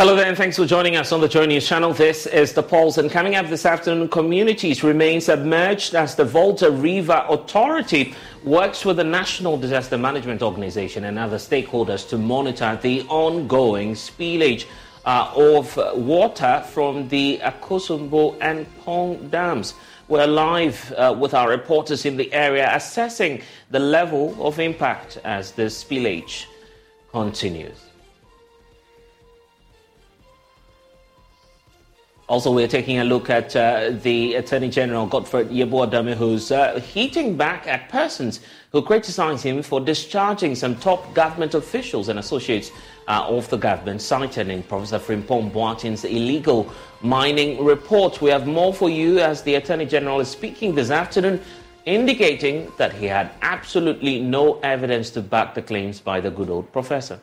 Hello there, and thanks for joining us on the Joy News channel. This is The Pulse, and coming up this afternoon, communities remain submerged as the Volta River Authority works with the National Disaster Management Organization and other stakeholders to monitor the ongoing spillage uh, of water from the Akosombo and Kpong dams. We're live uh, with our reporters in the area assessing the level of impact as the spillage continues. Also, we're taking a look at uh, the Attorney General, Godfred Yeboah who's uh, heating back at persons who criticize him for discharging some top government officials and associates uh, of the government, cited in Professor Frimpong Boateng's illegal mining report. We have more for you as the Attorney General is speaking this afternoon, indicating that he had absolutely no evidence to back the claims by the good old professor.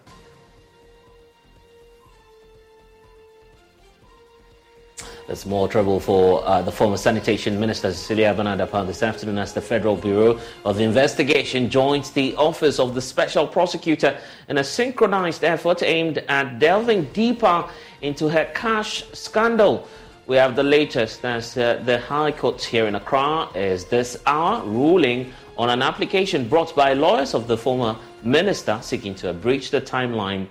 There's more trouble for uh, the former sanitation minister Cecilia Abena Dapaah this afternoon as the Federal Bureau of Investigation joins the office of the special prosecutor in a synchronized effort aimed at delving deeper into her cash scandal. We have the latest as uh, the High Court here in Accra is this hour ruling on an application brought by lawyers of the former minister seeking to abridge the timeline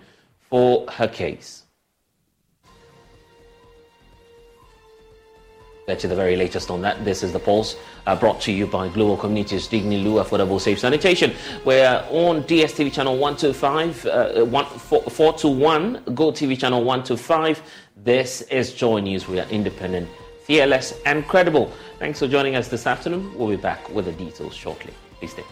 for her case. You the very latest on that. This is the Pulse, uh, brought to you by Global Communities, Digny Lu Affordable Safe Sanitation. We're on DSTV channel 125, uh, 1, 4, 421, Go TV channel 125. This is Joy News. We are independent, fearless, and credible. Thanks for joining us this afternoon. We'll be back with the details shortly. Please stay.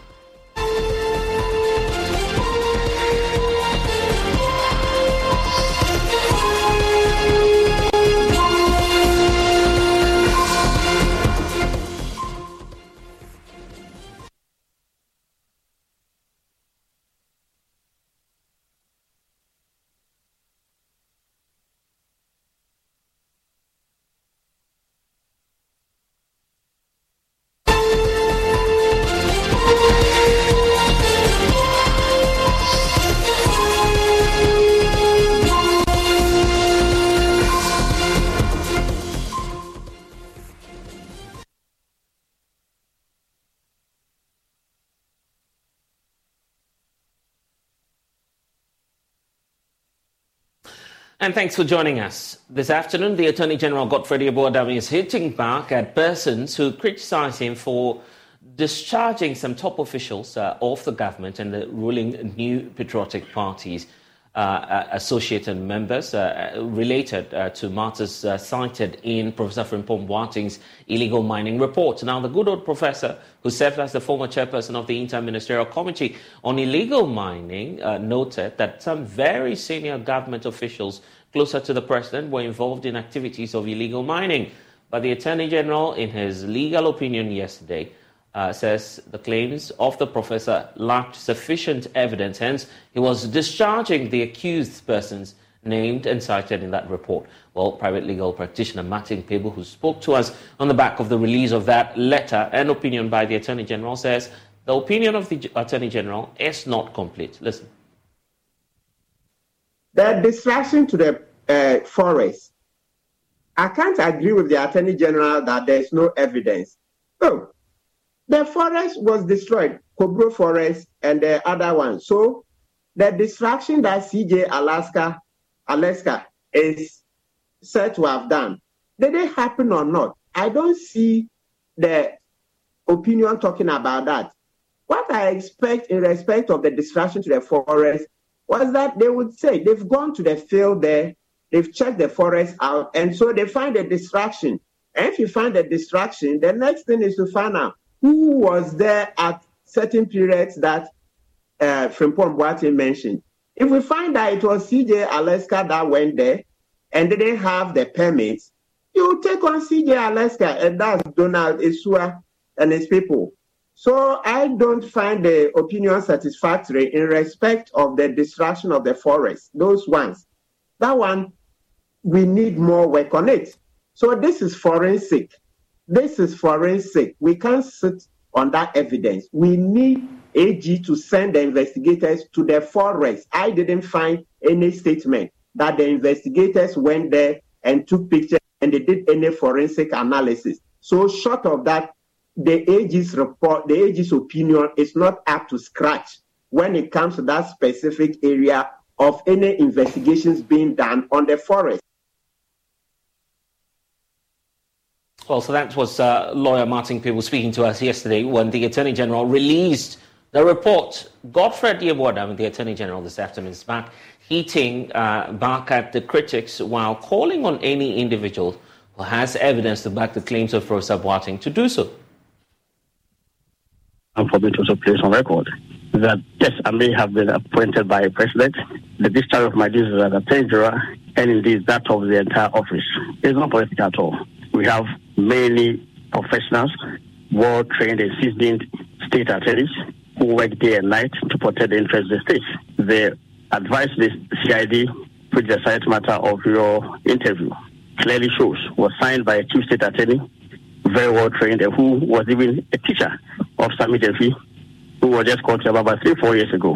And thanks for joining us. This afternoon, the Attorney General Godfred Yeboah is hitting back at persons who criticize him for discharging some top officials uh, of the government and the ruling New Patriotic Parties uh, uh, associated members uh, related to matters cited in Professor Frimpong Boateng's illegal mining report. Now, the good old professor, who served as the former chairperson of the Inter-Ministerial Committee on Illegal Mining, noted that some very senior government officials closer to the president were involved in activities of illegal mining. But the Attorney General, in his legal opinion yesterday, uh, says the claims of the professor lacked sufficient evidence, hence, he was discharging the accused persons named and cited in that report. Well, private legal practitioner Martin Kpebu, who spoke to us on the back of the release of that letter and opinion by the Attorney General, says the opinion of the Attorney General is not complete. Listen. The distraction to the uh, forest. I can't agree with the Attorney General that there's no evidence. Oh, the forest was destroyed, Kobro Forest and the other one. So the destruction that CJ Alaska, Alaska is said to have done, did it happen or not? I don't see the opinion talking about that. What I expect in respect of the destruction to the forest was that they would say they've gone to the field there, they've checked the forest out, and so they find a distraction. And if you find a distraction, the next thing is to find out who was there at certain periods that uh, Frimpong Boateng mentioned. If we find that it was CJ Alaska that went there and didn't have the permits, you take on CJ Alaska and that's Donald Isua and his people. So I don't find the opinion satisfactory in respect of the destruction of the forest, those ones. That one, we need more work on it. So this is forensic. This is forensic. We can't sit on that evidence. We need AG to send the investigators to the forest. I didn't find any statement that the investigators went there and took pictures and they did any forensic analysis. So short of that, the AG's report, the AG's opinion is not up to scratch when it comes to that specific area of any investigations being done on the forest. Well, so that was uh, lawyer Martin Kpebu speaking to us yesterday when the Attorney General released the report. Godfred Yeboah, the Attorney General this afternoon, is back heating uh, back at the critics while calling on any individual who has evidence to back the claims of Professor Boateng to do so and for me to also place on record that yes, I may have been appointed by a president. The discharge of my duties as attorney general and indeed that of the entire office is not political at all. We have many professionals, well trained and seasoned state attorneys who work day and night to protect the interests of the state. The advice the CID, which the side matter of your interview, clearly shows was signed by a chief state attorney, very well trained, and who was even a teacher of Sammy Gyamfi, who was just called about three, four years ago,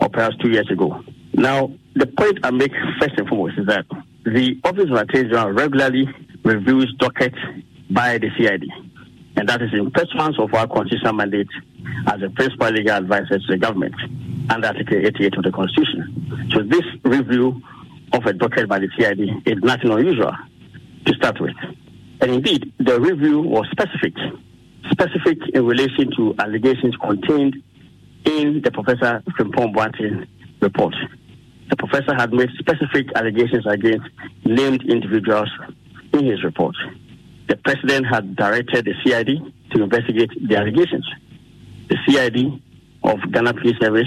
or perhaps two years ago. Now, the point I make first and foremost is that the Office of Attorney General regularly reviews dockets by the CID, and that is in pursuance of our constitutional mandate as a principal legal advisor to the government under Article 88 of the Constitution. So this review of a docket by the CID is nothing unusual to start with. And indeed, the review was specific specific in relation to allegations contained in the Professor Frimpong Boateng report. The professor had made specific allegations against named individuals in his report. The president had directed the CID to investigate the allegations. The CID of Ghana Police Service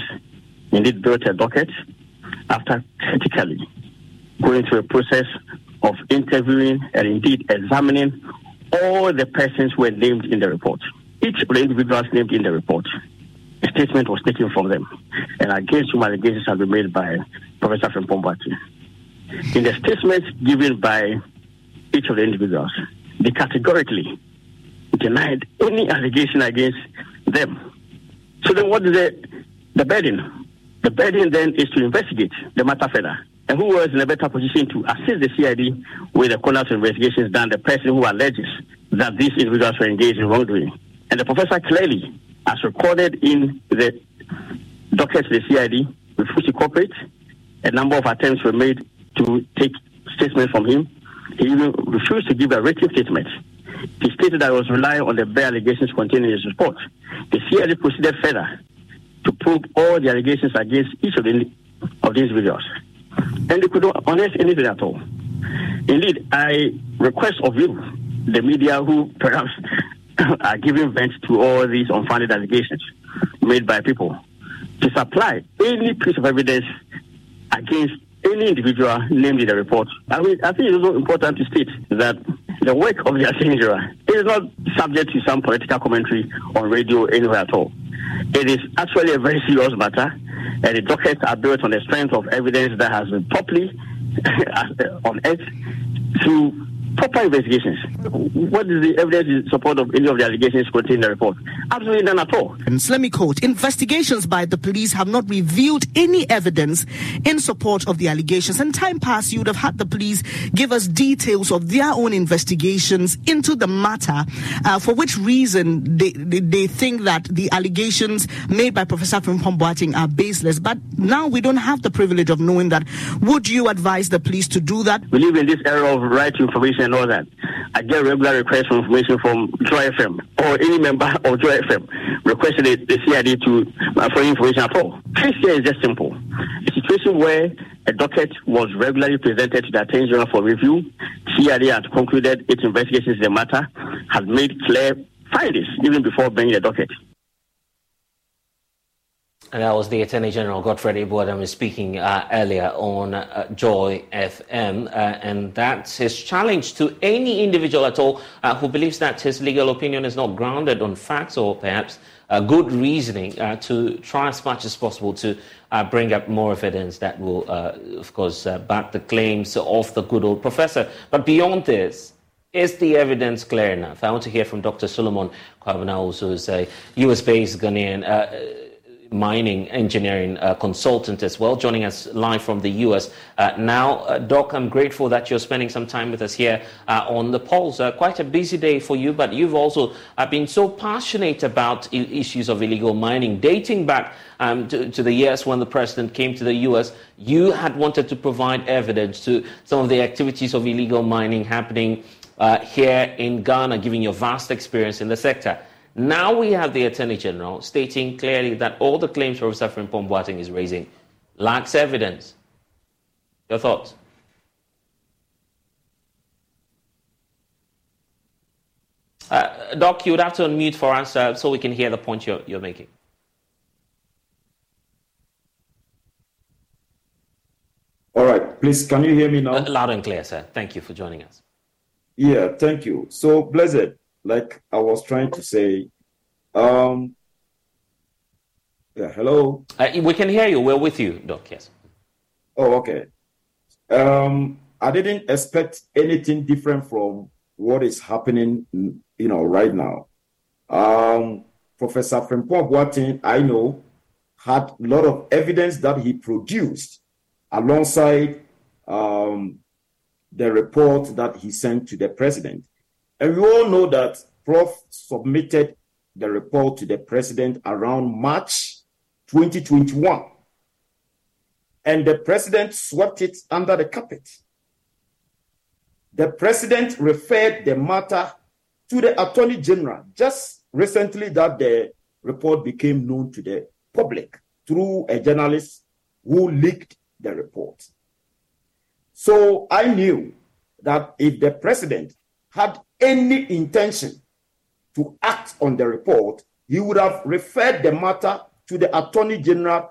indeed built a docket after critically going through a process of interviewing and indeed examining all the persons who were named in the report. Each of the individuals named in the report, a statement was taken from them, and against whom allegations have been made by Professor Boateng. In the statements given by each of the individuals, they categorically denied any allegation against them. So then, what is the, the burden? The burden then is to investigate the matter further and who was in a better position to assist the CID with the corners investigations than the person who alleges that these individuals were engaged in wrongdoing. And the professor clearly, as recorded in the docket of the CID, refused to cooperate. A number of attempts were made to take statements from him. He refused to give a written statement. He stated that he was relying on the bare allegations contained in his report. The CID proceeded further to prove all the allegations against each of the of these individuals and they could not unearth anything at all. Indeed, I request of you, the media who perhaps are giving vent to all these unfounded allegations made by people, to supply any piece of evidence against any individual named in the report. I mean, I think it's also important to state that the work of the General is not subject to some political commentary on radio anywhere at all. It is actually a very serious matter, and the dockets are built on the strength of evidence that has been properly on earth through proper investigations. What is the evidence in support of any of the allegations contained in the report? Absolutely none at all. And let me quote Investigations by the police have not revealed any evidence in support of the allegations. And time past, you would have had the police give us details of their own investigations into the matter, uh, for which reason they, they, they, think that the allegations made by Professor Frimpong Boateng are baseless. But now we don't have the privilege of knowing that. Would you advise the police to do that? We live in this era of right information and all that. I get regular requests for information from Joy FM or any member of Joy FM requesting the, CID to uh, for information at all. Case here is just simple. A situation where a docket was regularly presented to the Attorney General for review. CID had concluded its investigations in the matter, had made clear findings even before bringing the docket. And that was the Attorney General Godfrey Aboudin speaking uh, earlier on uh, Joy FM. Uh, and that's his challenge to any individual at all uh, who believes that his legal opinion is not grounded on facts or perhaps uh, good reasoning uh, to try as much as possible to bring up more evidence that will, of course, back the claims of the good old professor. But beyond this, is the evidence clear enough? I want to hear from Dr. Solomon Kwabena, who's a US based Ghanaian mining engineering uh, consultant as well, joining us live from the US. Uh, now, uh, Doc, I'm grateful that you're spending some time with us here uh, on the Pulse. Uh, quite a busy day for you, but you've also uh, been so passionate about I- issues of illegal mining, dating back um, to, to, the years when the president came to the US. You had wanted to provide evidence to some of the activities of illegal mining happening here in Ghana, given your vast experience in the sector. Now we have the Attorney General stating clearly that all the claims Professor Frimpong Boateng is raising lacks evidence. Your thoughts? Uh, Doc, you would have to unmute for us uh, so we can hear the point you're, you're making. All right, please, can you hear me now? Uh, loud and clear, sir. Thank you for joining us. Yeah, thank you. So, Blessed, like I was trying to say, um, yeah, hello. Uh, we can hear you. We're with you, Doc. Yes. Oh, okay. Um, I didn't expect anything different from what is happening, you know, right now. Um, Professor Frimpong Boateng, I know, had a lot of evidence that he produced alongside um, the report that he sent to the president. And we all know that Prof submitted the report to the president around March 2021. And the president swept it under the carpet. The president referred the matter to the attorney general just recently that the report became known to the public through a journalist who leaked the report. So I knew that if the president had any intention to act on the report, he would have referred the matter to the Attorney General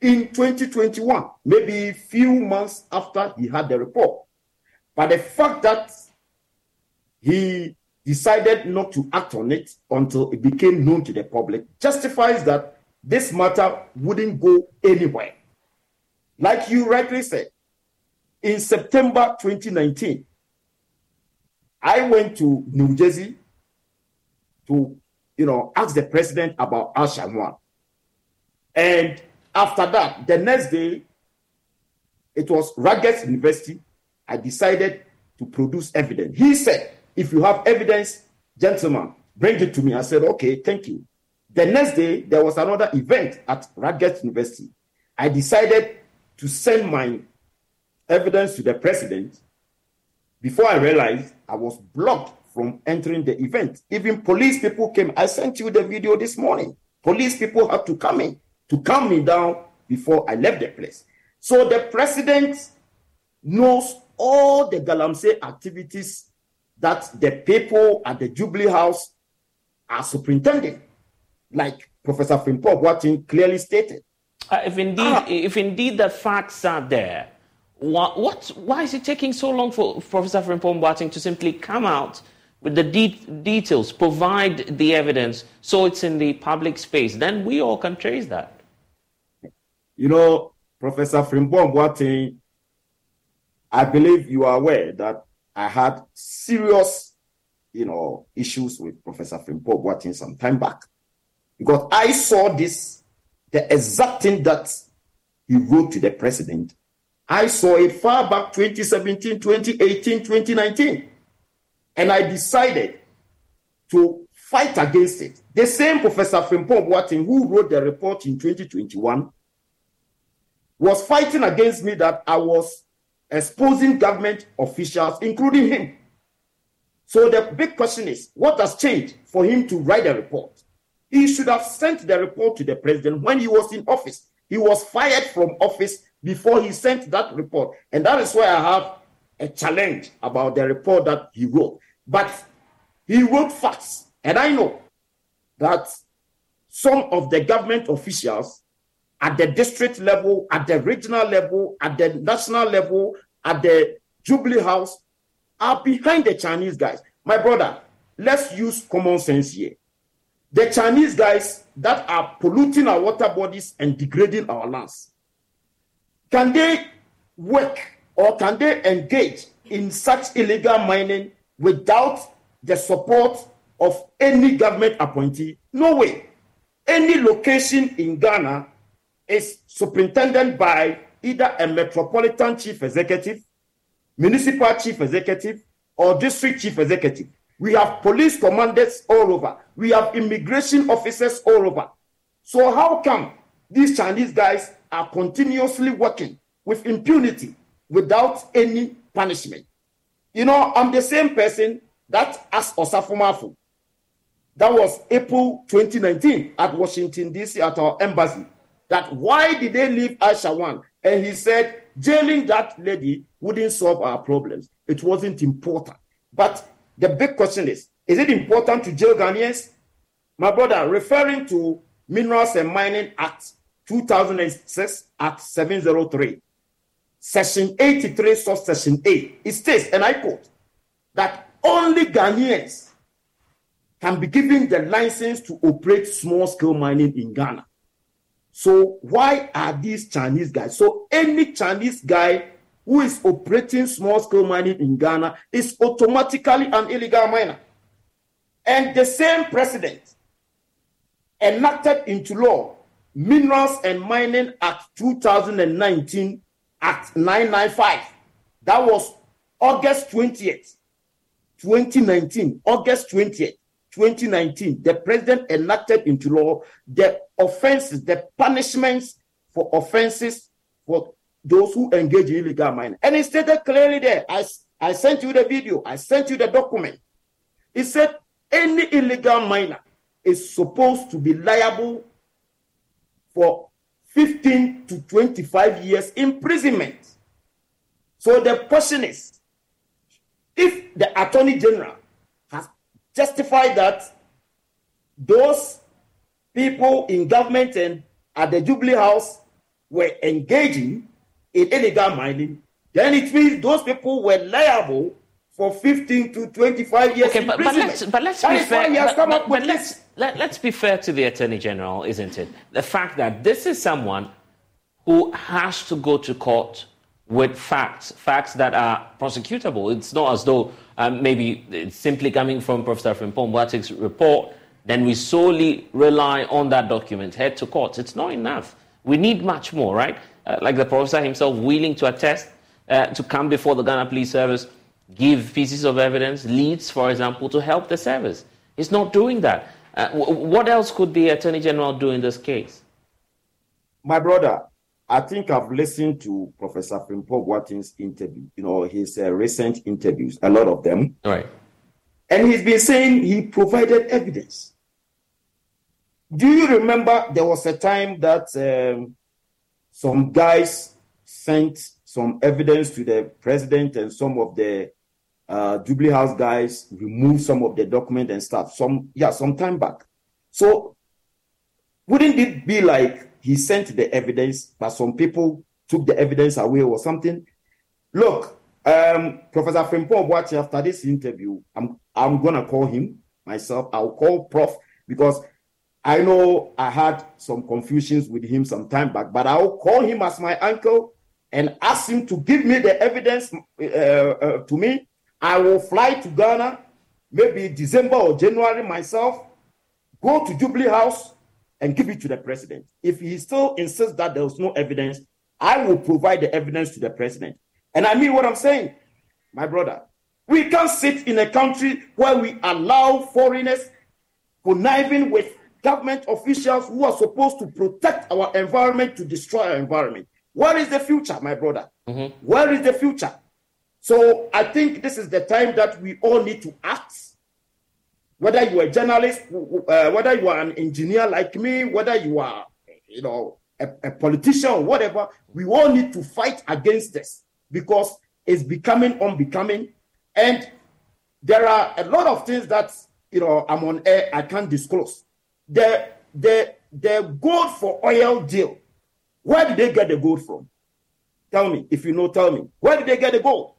in 2021, maybe a few months after he had the report. But the fact that he decided not to act on it until it became known to the public justifies that this matter wouldn't go anywhere. Like you rightly said, in September 2019, I went to New Jersey to, you know, ask the president about Aisha Huang. And after that, the next day, it was Rutgers University. I decided to produce evidence. He said, if you have evidence, gentlemen, bring it to me. I said, okay, thank you. The next day, there was another event at Rutgers University. I decided to send my evidence to the president. Before I realized, I was blocked from entering the event. Even police people came. I sent you the video this morning. Police people had to come in to calm me down before I left the place. So the president knows all the Galamsey activities that the people at the Jubilee House are superintending, like Professor Frimpong Boateng clearly stated. Uh, if indeed, ah. if indeed the facts are there, what, what, why is it taking so long for Professor Frimpong Boateng to simply come out with the de- details, provide the evidence so it's in the public space, then we all can trace that. You know, Professor Frimpong Boateng, I believe you are aware that I had serious, you know, issues with Professor Frimpong Boateng some time back. Because I saw this, the exact thing that he wrote to the president. I saw it far back 2017, 2018, 2019 and I decided to fight against it. The same Professor Frimpong Boateng, who wrote the report in 2021, was fighting against me that I was exposing government officials, including him. So the big question is, what has changed for him to write a report? He should have sent the report to the president when he was in office. He was fired from office before he sent that report. And that is why I have a challenge about the report that he wrote. But he wrote facts. And I know that some of the government officials at the district level, at the regional level, at the national level, at the Jubilee House are behind the Chinese guys. My brother, let's use common sense here. The Chinese guys that are polluting our water bodies and degrading our lands, can they work or can they engage in such illegal mining without the support of any government appointee? No way. Any location in Ghana is superintended by either a metropolitan chief executive, municipal chief executive, or district chief executive. We have police commanders all over. We have immigration officers all over. So how come these Chinese guys are continuously working with impunity without any punishment? You know, I'm the same person that asked Osafo Maafo. That was April 2019 at Washington, D.C. at our embassy. That why did they leave Aisha Huang? And he said, jailing that lady wouldn't solve our problems. It wasn't important. But the big question is, is it important to jail Ghanaians? My brother, referring to Minerals and Mining Act 2006 Act 703, Section 83, subsection A, it states, and I quote, that only Ghanaians can be given the license to operate small scale mining in Ghana. So why are these Chinese guys? So any Chinese guy who is operating small scale mining in Ghana is automatically an illegal miner. And the same president enacted into law Minerals and Mining Act 2019, Act 995. That was August 20th, 2019. August 20th, 2019. The president enacted into law the offenses, the punishments for offenses for those who engage in illegal mining. And it stated clearly there, I, I sent you the video, I sent you the document. It said any illegal miner is supposed to be liable for 15 to 25 years imprisonment. So the question is if the attorney general has justified that those people in government and at the Jubilee House were engaging in illegal mining, then it means those people were liable for 15 to 25 years. Okay, but, but let's, but let's be fair. But, but, but let's, let, let's be fair to the Attorney General, isn't it? The fact that this is someone who has to go to court with facts, facts that are prosecutable. It's not as though um, maybe it's simply coming from Professor Frimpong Boateng's report, then we solely rely on that document, head to court. It's not enough. We need much more, right? uh, like the professor himself, willing to attest, uh, to come before the Ghana Police Service, give pieces of evidence, leads, for example, to help the service. He's not doing that. Uh, what else could the Attorney General do in this case? My brother, I think I've listened to Professor Frimpong Boateng's interview, you know, his uh, recent interviews, a lot of them. Right. And he's been saying he provided evidence. Do you remember there was a time that um, some guys sent some evidence to the president and some of the uh, Jubilee House guys removed some of the document and stuff. Some, yeah, some time back. So wouldn't it be like he sent the evidence, but some people took the evidence away or something? Look, um, Professor Frimpong Boateng, after this interview, I'm I'm gonna call him myself. I'll call Prof because I know I had some confusions with him some time back, but I'll call him as my uncle and ask him to give me the evidence uh, uh, to me. I will fly to Ghana, maybe December or January myself, go to Jubilee House and give it to the president. If he still insists that there was no evidence, I will provide the evidence to the president. And I mean what I'm saying, my brother. We can't sit in a country where we allow foreigners conniving with government officials who are supposed to protect our environment to destroy our environment. Where is the future, my brother? Mm-hmm. Where is the future? So I think this is the time that we all need to act. Whether you are a journalist, uh, whether you are an engineer like me, whether you are, you know, a, a politician, whatever, we all need to fight against this because it's becoming unbecoming. And there are a lot of things that you know I'm on air I can't disclose. The the the gold for oil deal. Where did they get the gold from? Tell me if you know. Tell me where did they get the gold?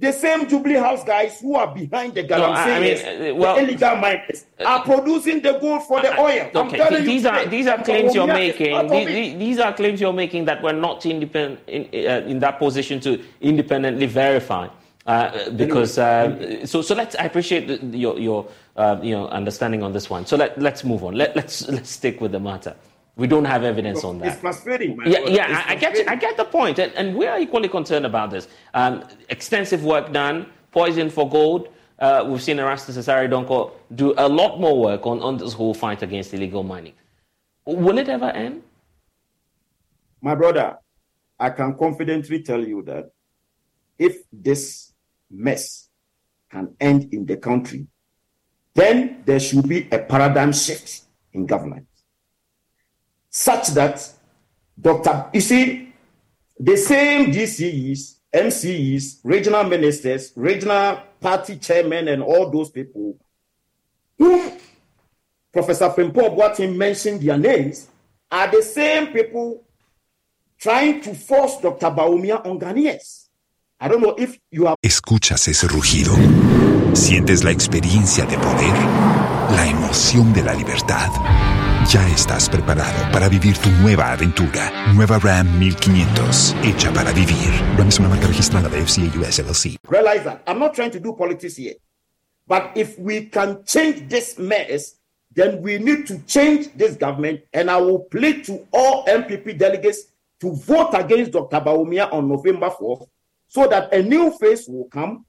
The same Jubilee House guys who are behind the galamsey, no, I mean, uh, well, the illegal miners, uh, are producing the gold for the oil. Okay, these are these are claims you're making. These, these, are claims you're making that we're not independent in, uh, in that position to independently verify. Uh, because uh, so so let's I appreciate the, your your uh, you know understanding on this one. So let let's move on. Let let's let's stick with the matter. We don't have evidence on that. It's frustrating. yeah, yeah, I, get I get the point, and, and we are equally concerned about this. Um, extensive work done, poison for gold. Uh, we've seen Erastus Asare Donkor do a lot more work on, on this whole fight against illegal mining. Will it ever end? My brother, I can confidently tell you that if this mess can end in the country, then there should be a paradigm shift in government such that Dr. You see, the same DCEs, MCEs, regional ministers, regional party chairmen, and all those people whom Professor Frimpong Boateng mentioned their names are the same people trying to force Dr. Bawumia on Ghanaians. I don't know if you have. Escuchas ese rugido. Sientes la experiencia de poder, la emoción de la libertad. Ya estás preparado para vivir tu nueva aventura. Nueva Ram 1500, hecha para vivir. Ram es una marca registrada de FCA US LLC. Realize that I'm not trying to do politics here. But if we can change this mess, then we need to change this government. And I will plead to all MPP delegates to vote against Dr. Bawumia on November 4th so that a new face will come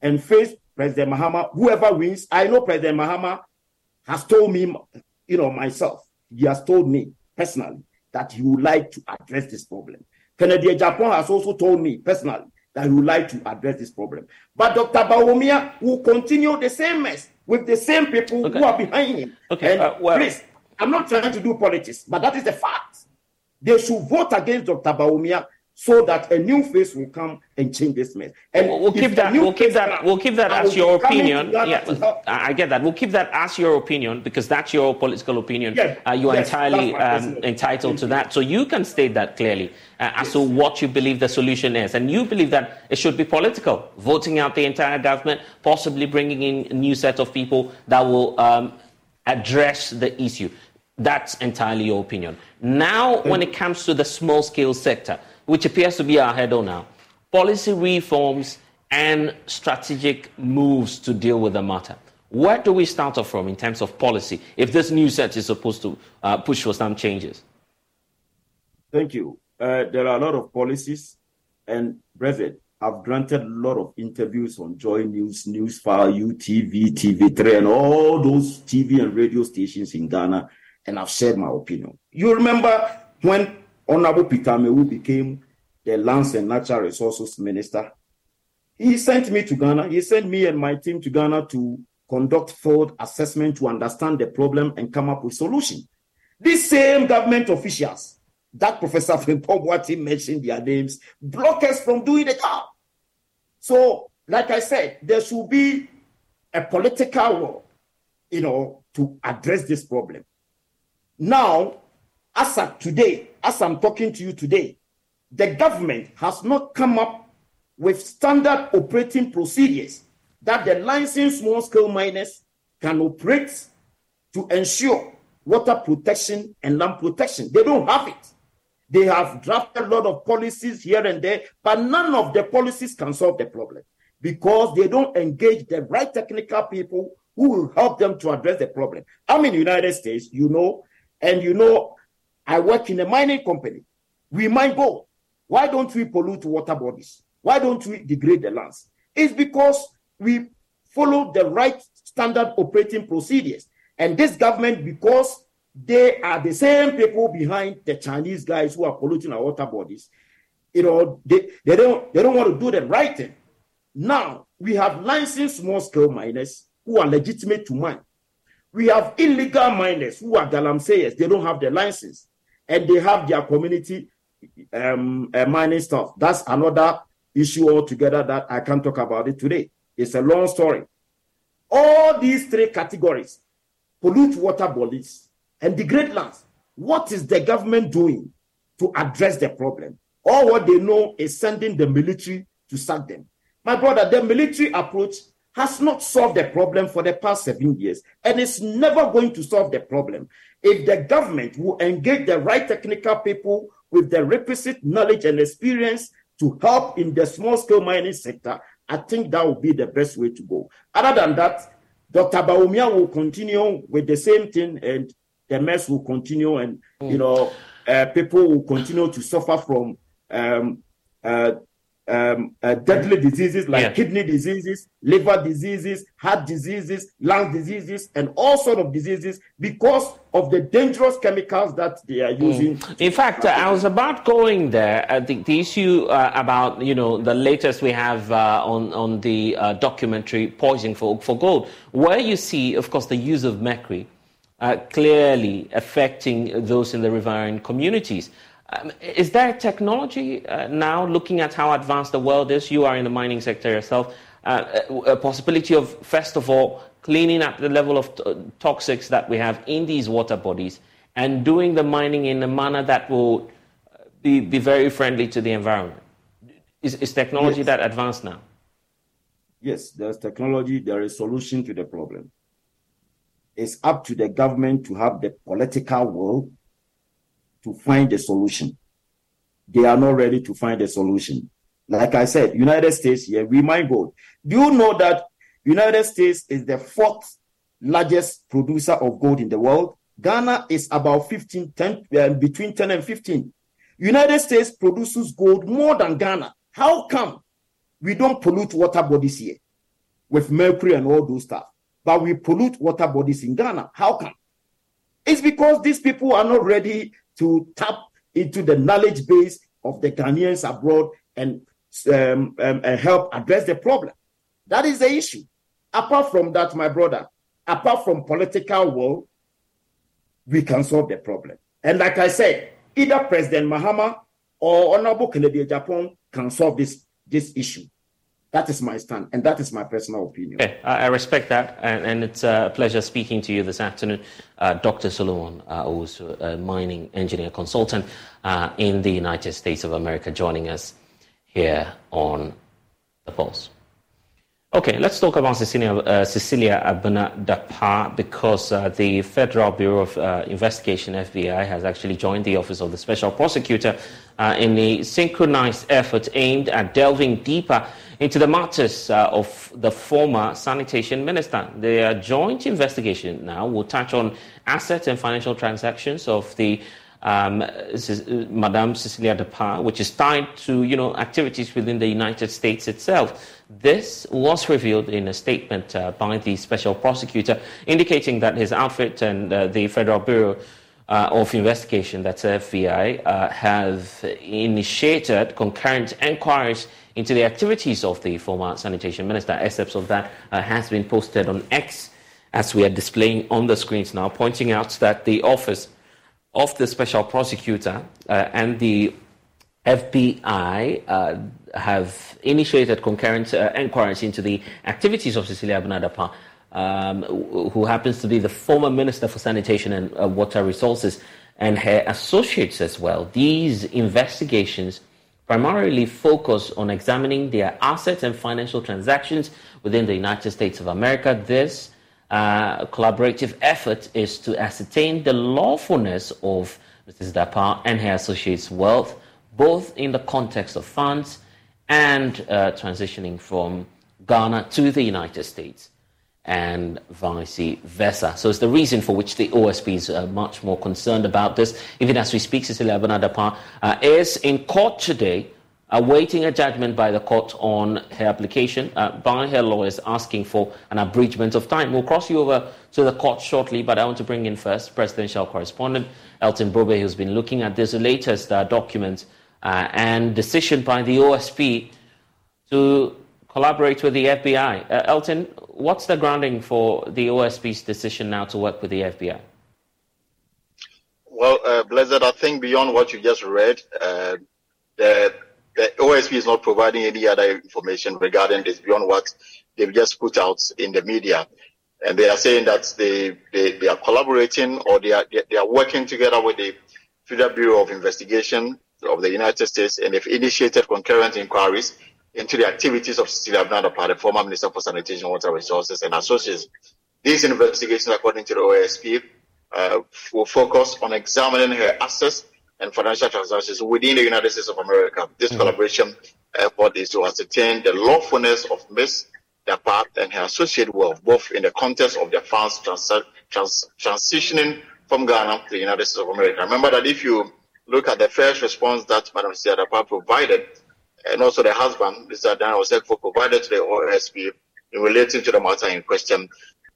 and face President Mahama, whoever wins. I know President Mahama has told me you know, myself, he has told me personally that he would like to address this problem. Kennedy Agyapong has also told me personally that he would like to address this problem. But Dr. Bawumia will continue the same mess with the same people okay. who are behind him. Okay. Uh, well, please, I'm not trying to do politics, but that is the fact. They should vote against Dr. Bawumia so that a new face will come and change this mess. And we'll, we'll keep that. We'll keep that. We'll keep that as your opinion. Yeah, I get that. We'll keep that as your opinion because that's your political opinion. Yes, uh, you are yes, entirely um, entitled to that. So you can state that clearly uh, as yes. to what you believe the solution is, and you believe that it should be political, voting out the entire government, possibly bringing in a new set of people that will um, address the issue. That's entirely your opinion. Now, when it comes to the small scale sector which appears to be our head on now, policy reforms and strategic moves to deal with the matter. Where do we start off from in terms of policy if this new set is supposed to uh, push for some changes? Thank you. Uh, there are a lot of policies, and Blessed, I've granted a lot of interviews on Joy News, Newsfile, UTV, TV3, and all those TV and radio stations in Ghana, and I've shared my opinion. You remember when Honorable Peter Amewu became the Lands and Natural Resources Minister. He sent me to Ghana. He sent me and my team to Ghana to conduct field assessment to understand the problem and come up with solution. These same government officials that Professor Frimpong Boateng mentioned their names block us from doing the job. So, like I said, there should be a political will, you know, to address this problem. Now, as of today, as I'm talking to you today, the government has not come up with standard operating procedures that the licensed small scale miners can operate to ensure water protection and land protection. They don't have it. They have drafted a lot of policies here and there, but none of the policies can solve the problem because they don't engage the right technical people who will help them to address the problem. I'm in the United States, you know, and you know I work in a mining company. We mine gold. Why don't we pollute water bodies? Why don't we degrade the lands? It's because we follow the right standard operating procedures. And this government, because they are the same people behind the Chinese guys who are polluting our water bodies, you know, they, they don't they don't want to do the right thing. Now we have licensed small scale miners who are legitimate to mine. We have illegal miners who are galamseyers. They don't have the license, and they have their community um, uh, mining stuff. That's another issue altogether that I can't talk about it today. It's a long story. All these three categories pollute water bodies and degrade lands. What is the government doing to address the problem? All what they know is sending the military to sack them. My brother, the military approach has not solved the problem for the past seven years and it's never going to solve the problem. If the government will engage the right technical people with the requisite knowledge and experience to help in the small scale mining sector, I think that would be the best way to go. Other than that, Dr. Bawumia will continue with the same thing and the mess will continue and, mm. you know, uh, people will continue to suffer from um, uh, um, uh, deadly diseases like yeah. kidney diseases, liver diseases, heart diseases, lung diseases, and all sort of diseases because of the dangerous chemicals that they are using. Mm. In fact, uh, I was about going there. Uh, the, the, issue uh, about you know the latest we have uh, on on the uh, documentary "Poison for for Gold," where you see, of course, the use of mercury clearly affecting those in the riverine communities. Um, is there technology uh, now, looking at how advanced the world is? You are in the mining sector yourself. Uh, a possibility of, first of all, cleaning up the level of toxics that we have in these water bodies and doing the mining in a manner that will uh, be, be very friendly to the environment. Is, is technology yes. that advanced now? Yes, there's technology, there is solution to the problem. It's up to the government to have the political will to find a solution. They are not ready to find a solution. Like I said, United States, yeah, we might go. Do you know that United States is the fourth largest producer of gold in the world? Ghana is about 15, 10, uh, between 10 and 15. United States produces gold more than Ghana. How come we don't pollute water bodies here with mercury and all those stuff, but we pollute water bodies in Ghana? How come? It's because these people are not ready to tap into the knowledge base of the Ghanaians abroad and, um, um, and help address the problem. That is the issue. Apart from that, my brother, apart from political will, we can solve the problem. And like I said, either President Mahama or Honorable Kennedy Agyapong can solve this, this issue. That is my stand, and that is my personal opinion. Okay, I respect that, and, and, it's a pleasure speaking to you this afternoon. Uh, Dr. Solomon, uh, who's a mining engineer consultant uh, in the United States of America, joining us here on The Pulse. Okay, let's talk about Cecilia, uh, Cecilia because uh, the Federal Bureau of uh, Investigation, FBI, has actually joined the Office of the Special Prosecutor uh, in a synchronized effort aimed at delving deeper into the matters uh, of the former sanitation minister. The joint investigation now will touch on asset and financial transactions of the um, Madame Cecilia Dapaah, which is tied to you know activities within the United States itself. This was revealed in a statement uh, by the special prosecutor, indicating that his outfit and uh, the Federal Bureau uh, of Investigation, that's FBI, uh, have initiated concurrent inquiries into the activities of the former sanitation minister. Excerpts of that uh, has been posted on X, as we are displaying on the screens now, pointing out that the office of the special prosecutor uh, and the FBI have initiated concurrent uh, inquiries into the activities of Cecilia Abena Dapaah, um, who happens to be the former Minister for Sanitation and uh, Water Resources, and her associates as well. These investigations primarily focus on examining their assets and financial transactions within the United States of America. This uh, collaborative effort is to ascertain the lawfulness of Mrs. Dapaah and her associates' wealth, both in the context of funds and uh, transitioning from Ghana to the United States and vice versa. So it's the reason for which the OSP is uh, much more concerned about this. Even as we speak, Cecilia Abena Dapaah uh, is in court today, awaiting a judgment by the court on her application uh, by her lawyers asking for an abridgment of time. We'll cross you over to the court shortly, but I want to bring in first presidential correspondent Elton Brobbey, who's been looking at this latest uh, document uh, and decision by the OSP to collaborate with the FBI. Uh, Elton, what's the grounding for the OSP's decision now to work with the FBI? Well, uh, Blessed, I think beyond what you just read, uh, the, the OSP is not providing any other information regarding this beyond what they've just put out in the media. And they are saying that they, they, they are collaborating or they are, they are working together with the Federal Bureau of Investigation of the United States and they've initiated concurrent inquiries into the activities of Cecilia Abena Dapaah, the former Minister for Sanitation, Water Resources and Associates. These investigations, according to the OSP, uh, will focus on examining her assets and financial transactions within the United States of America. This mm-hmm. collaboration effort is to ascertain the lawfulness of Ms. Dapaah and her associate wealth, both in the context of their funds trans- trans- transitioning from Ghana to the United States of America. Remember that if you look at the first response that Madam Dapaah provided, and also the husband, Mr. Dan Osei Kuffour, provided to the OSP in relating to the matter in question.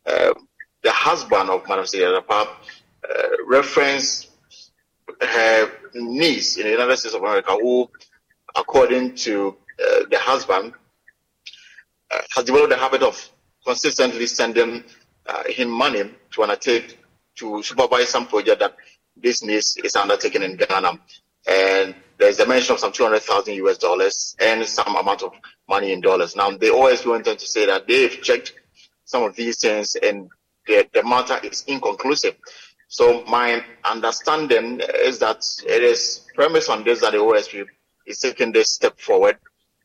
Uh, the husband of Madam Siyadapa uh, referenced her niece in the United States of America, who, according to uh, the husband, uh, has developed the habit of consistently sending uh, him money to undertake to supervise some project that niece is undertaken in Ghana. And there's a mention of some 200,000 US dollars and some amount of money in dollars. Now, they always went on to say that they've checked some of these things and the, the matter is inconclusive. So my understanding is that it is premise on this that the OSP is taking this step forward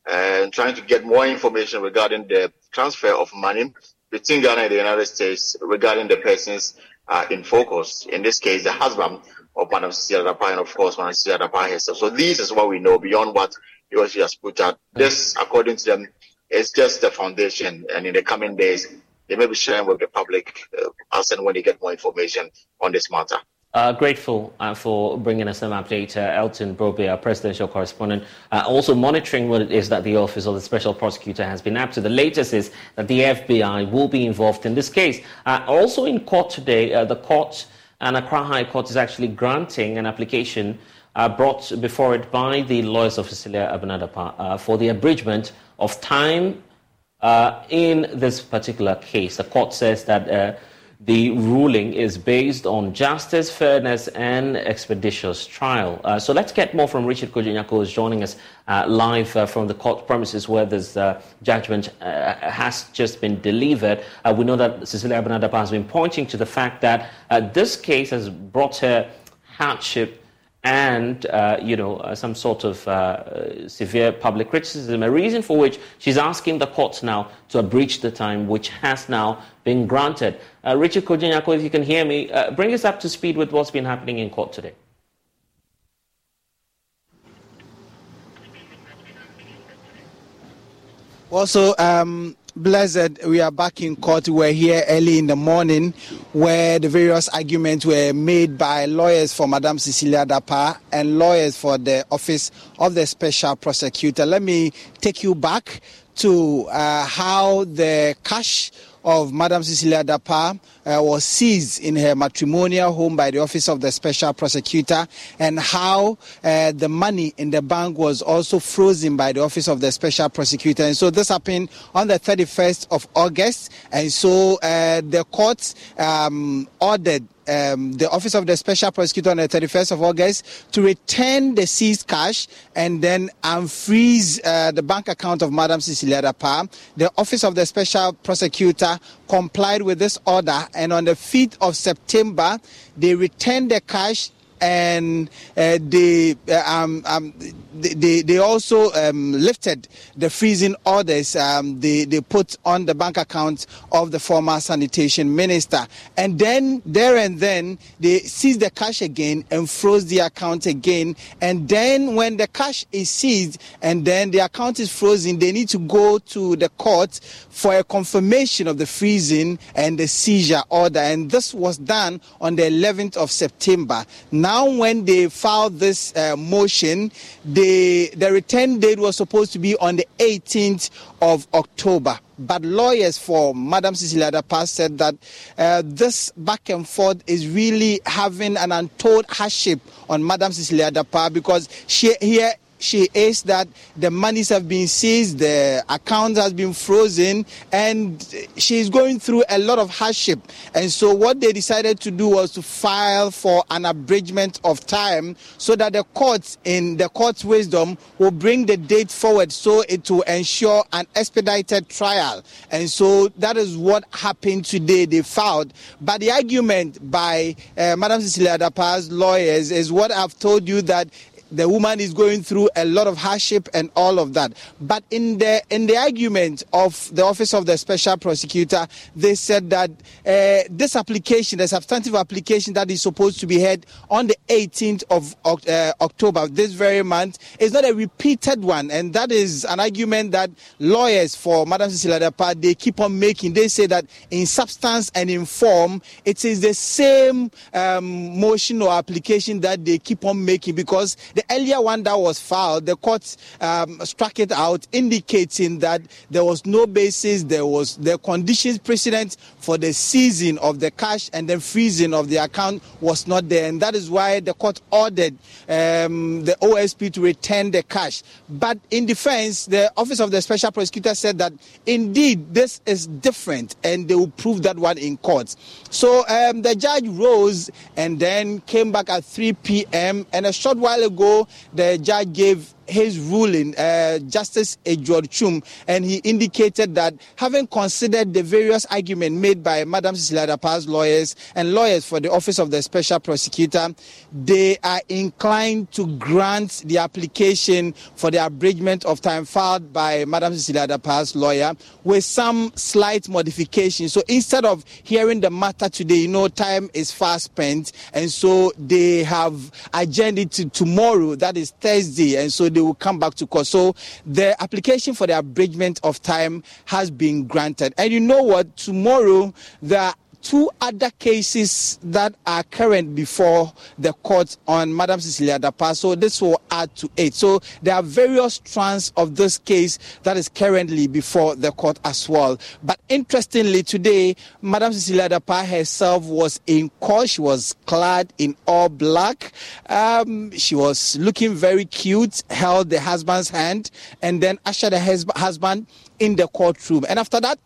and trying to get more information regarding the transfer of money between Ghana and the United States regarding the persons uh, in focus. In this case, the husband of Madam Cecilia Dapaah and of course Madam Cecilia Dapaah herself. So this is what we know beyond what USG has put out. This, according to them, is just the foundation and in the coming days, they may be sharing with the public uh, as and when they get more information on this matter. Uh, grateful uh, for bringing us an update, uh, Elton Brobbey, our presidential correspondent. Uh, also monitoring what it is that the Office of the Special Prosecutor has been up to. The latest is that the FBI will be involved in this case. Uh, also in court today, uh, the court and Accra High Court is actually granting an application brought before it by the lawyers of Cecilia Abena Dapaah uh, for the abridgment of time in this particular case. The court says that the ruling is based on justice, fairness, and expeditious trial. Uh, so let's get more from Richard Kojo-Nyarko, who's joining us uh, live uh, from the court premises where this uh, judgment uh, has just been delivered. Uh, we know that Cecilia Abena Dapaah has been pointing to the fact that this case has brought her hardship and uh, you know uh, some sort of uh, severe public criticism. A reason for which she's asking the courts now to abridge the time, which has now been granted. Uh, Richard Kojo-Nyarko, if you can hear me, uh, bring us up to speed with what's been happening in court today. Also, um, Blessed, we are back in court. We were here early in the morning where the various arguments were made by lawyers for Madame Cecilia Dapaah and lawyers for the Office of the Special Prosecutor. Let me take you back to uh, how the cash of Madam Cecilia Dapaah uh, was seized in her matrimonial home by the Office of the Special Prosecutor, and how uh, the money in the bank was also frozen by the Office of the Special Prosecutor. And so this happened on the 31st of August, and so uh, the court um, ordered um, the Office of the Special Prosecutor on the 31st of August to return the seized cash and then unfreeze uh, the bank account of Madam Cecilia Dapaah. The Office of the Special Prosecutor complied with this order, and on the 5th of September, they returned the cash and uh, they, uh, um, um, they, they also um, lifted the freezing orders um, they, they put on the bank account of the former sanitation minister. And then, there and then, they seized the cash again and froze the account again. And then, when the cash is seized and then the account is frozen, they need to go to the court for a confirmation of the freezing and the seizure order. And this was done on the 11th of September. Now, when they filed this uh, motion, the, return date was supposed to be on the 18th of October. But lawyers for Madam Cecilia Dapaah said that uh, this back and forth is really having an untold hardship on Madam Cecilia Dapaah because she here she is that the monies have been seized, the account has been frozen, and she's going through a lot of hardship. And so, what they decided to do was to file for an abridgment of time so that the courts, in the court's wisdom, will bring the date forward so it will ensure an expedited trial. And so, that is what happened today. They filed. But the argument by uh, Madam Cecilia Dapaah's lawyers is what I've told you that the woman is going through a lot of hardship and all of that. But in the in the argument of the office of the special prosecutor, they said that uh, this application, the substantive application that is supposed to be heard on the 18th of uh, October, this very month, is not a repeated one, and that is an argument that lawyers for Madam Cecilia Dapaah they keep on making. They say that in substance and in form, it is the same um, motion or application that they keep on making because the earlier one that was filed, the court um, struck it out, indicating that there was no basis, there was the conditions precedent for the seizing of the cash and then freezing of the account was not there, and that is why the court ordered um, the OSP to return the cash. But in defense, the office of the special prosecutor said that indeed this is different, and they will prove that one in court. So um, the judge rose and then came back at 3 p.m. and a short while ago ago, the judge gave his ruling, uh, Justice Edward Twum, and he indicated that having considered the various arguments made by Madam Cecilia Dapaah's lawyers and lawyers for the Office of the Special Prosecutor, they are inclined to grant the application for the abridgment of time filed by Madam Cecilia Dapaah's lawyer with some slight modifications. So instead of hearing the matter today, you know, time is fast spent, and so they have it to tomorrow, that is Thursday, and so they will come back to court. So the application for the abridgment of time has been granted. And you know what? Tomorrow, the two other cases that are current before the court on Madam Cecilia Dapaah. So this will add to eight. So there are various strands of this case that is currently before the court as well. But interestingly, today, Madam Cecilia Dapaah herself was in court. She was clad in all black. Um, she was looking very cute, held the husband's hand, and then ushered the husband in the courtroom. And after that,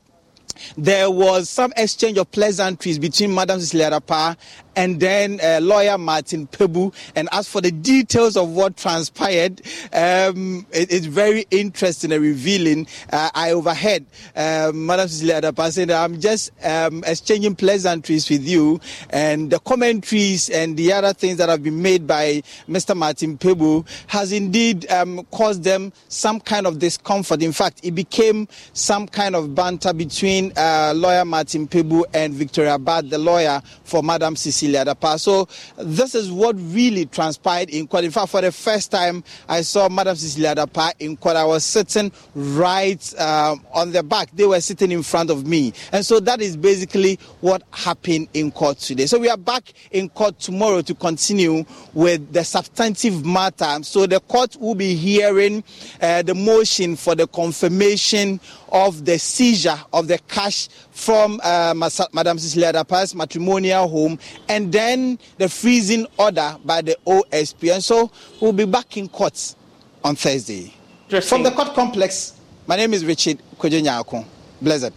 there was some exchange of pleasantries between Madam Dapaah and then uh, lawyer Martin Kpebu. And as for the details of what transpired, um, it, it's very interesting and revealing. Uh, I overheard uh, Madam Cecilia Dapaah saying I'm just um, exchanging pleasantries with you, and the commentaries and the other things that have been made by Mr. Martin Kpebu has indeed um, caused them some kind of discomfort. In fact, it became some kind of banter between uh, lawyer Martin Kpebu and Victoria Barth, the lawyer for Madam Cecilia. Dapaah. So this is what really transpired in court. In fact, for the first time, I saw Madam Cecilia Dapaah in court. I was sitting right um, on the back. They were sitting in front of me. And so that is basically what happened in court today. So we are back in court tomorrow to continue with the substantive matter. So the court will be hearing uh, the motion for the confirmation of the seizure of the cash from uh, Madam Cecilia Dapaah's matrimonial home and then the freezing order by the OSP. And so we'll be back in court on Thursday. From the court complex, my name is Richard Kojo-Nyarko. Blessed.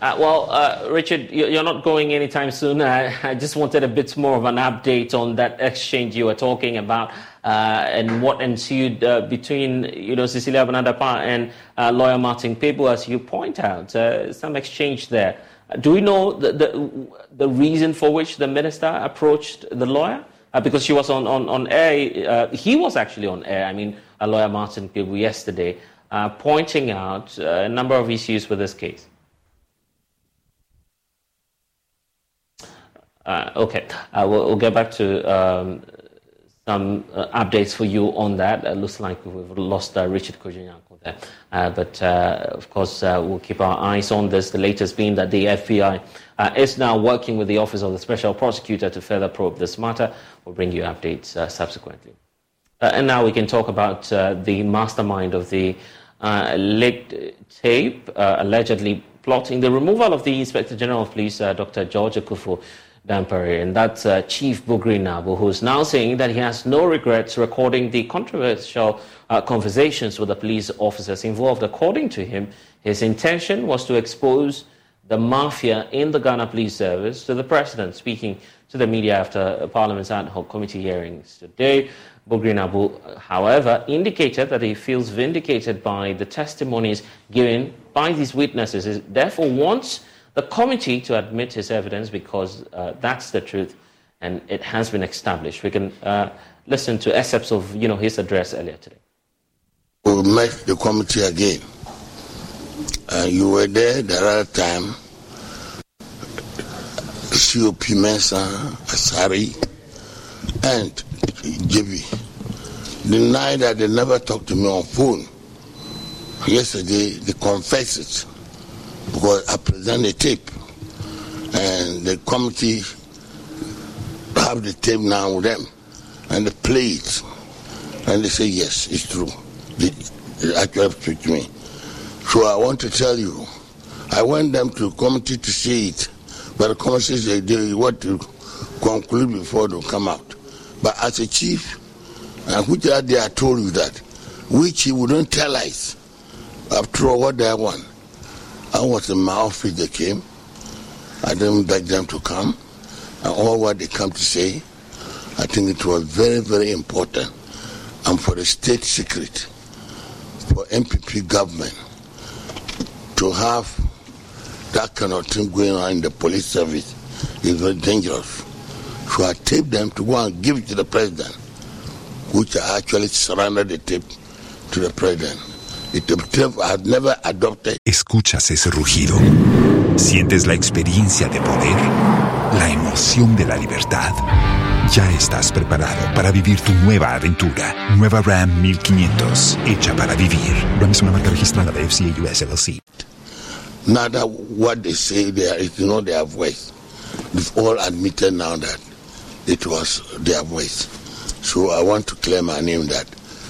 Uh, well, uh, Richard, you're not going anytime soon. Uh, I just wanted a bit more of an update on that exchange you were talking about and what ensued uh, between, you know, Cecilia Dapaah and uh, lawyer Martin Kpebu, as you point out. some exchange there. Do we know the, the, the, reason for which the minister approached the lawyer? because she was on, on, on air. he was actually on air. I mean, a lawyer Martin Kpebu yesterday, pointing out a number of issues with this case. Uh, okay, uh, we'll, we'll, get back to um, some uh, updates for you on that. It looks like we've lost uh, Richard Kojo-Nyarko there. Uh, but uh, of course, we'll keep our eyes on this. The latest being that the FBI is now working with the Office of the Special Prosecutor to further probe this matter. We'll bring you updates subsequently. and now we can talk about the mastermind of the leaked tape allegedly plotting the removal of the Inspector General of Police, Dr. George Akuffo Dampare. And that's uh, Chief Bugri Naabu, who's now saying that he has no regrets recording the controversial uh, conversations with the police officers involved. According to him, his intention was to expose the mafia in the Ghana Police Service to the president, speaking to the media after Parliament's ad hoc committee hearings today. Bugri Naabu, however, indicated that he feels vindicated by the testimonies given by these witnesses. He therefore wants the committee to admit his evidence because uh, that's the truth and it has been established. We can uh, listen to excerpts of you know, his address earlier today. We met the committee again. Uh, you were there the other time. COP Mensah, Asare, and JB denied that they never talked to me on phone. Yesterday, they confessed it because I present the tape. And the committee have the tape now with them. And they play it. And they say yes it's true. They, they actually speak to me so I want to tell you I want them to committee to see it. But the committee they, they want to conclude before they come out. But as a chief and which are they I told you that which he wouldn't tell us after all what they want I was in my office, they came. I didn't beg them to come. And all what they come to say, I think it was very, very important. And for the state secret, for NPP government to have that kind of thing going on in the police service is very dangerous. So I taped them to go and give it to the president, which I actually surrendered the tape to the president. Escuchas ese rugido. Sientes la experiencia de poder, la emoción de la libertad. Ya estás preparado para vivir tu nueva aventura. Nueva Ram 1500, hecha para vivir. Ram es una marca registrada de FCA US LLC. Nada what they say there is not their voice. They've all admitted now that it was their voice. So I want to claim my name that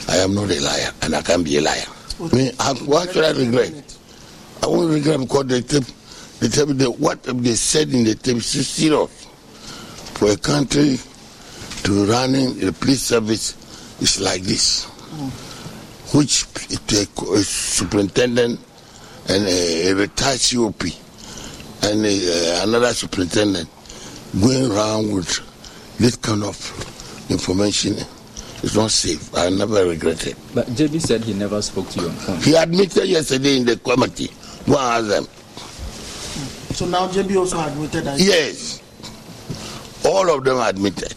I am not a liar and I can be a liar. Me, why should I regret? I won't regret because the tape, the tape, the, what they said in the tape is serious. For a country to running the police service is like this, mm. which a, a superintendent and a, a retired COP and a, another superintendent going around with this kind of information it's not safe. I never regret it. But JB said he never spoke to you on phone. He admitted yesterday in the committee. Go ask them. So now JB also admitted that? Yes. All of them admitted.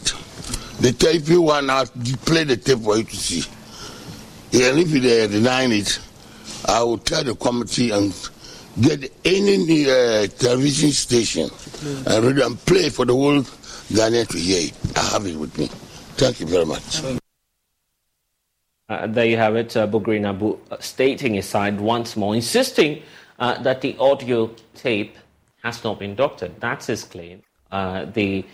They tell if you want to play the tape for you to see. And if they are denying it, I will tell the committee and get any uh, television station and read and play for the whole Ghanaian to hear it. I have it with me. Thank you very much. Uh, there you have it, uh, Bugri Naabu uh, stating his side once more, insisting uh, that the audio tape has not been doctored. That's his claim. Uh, the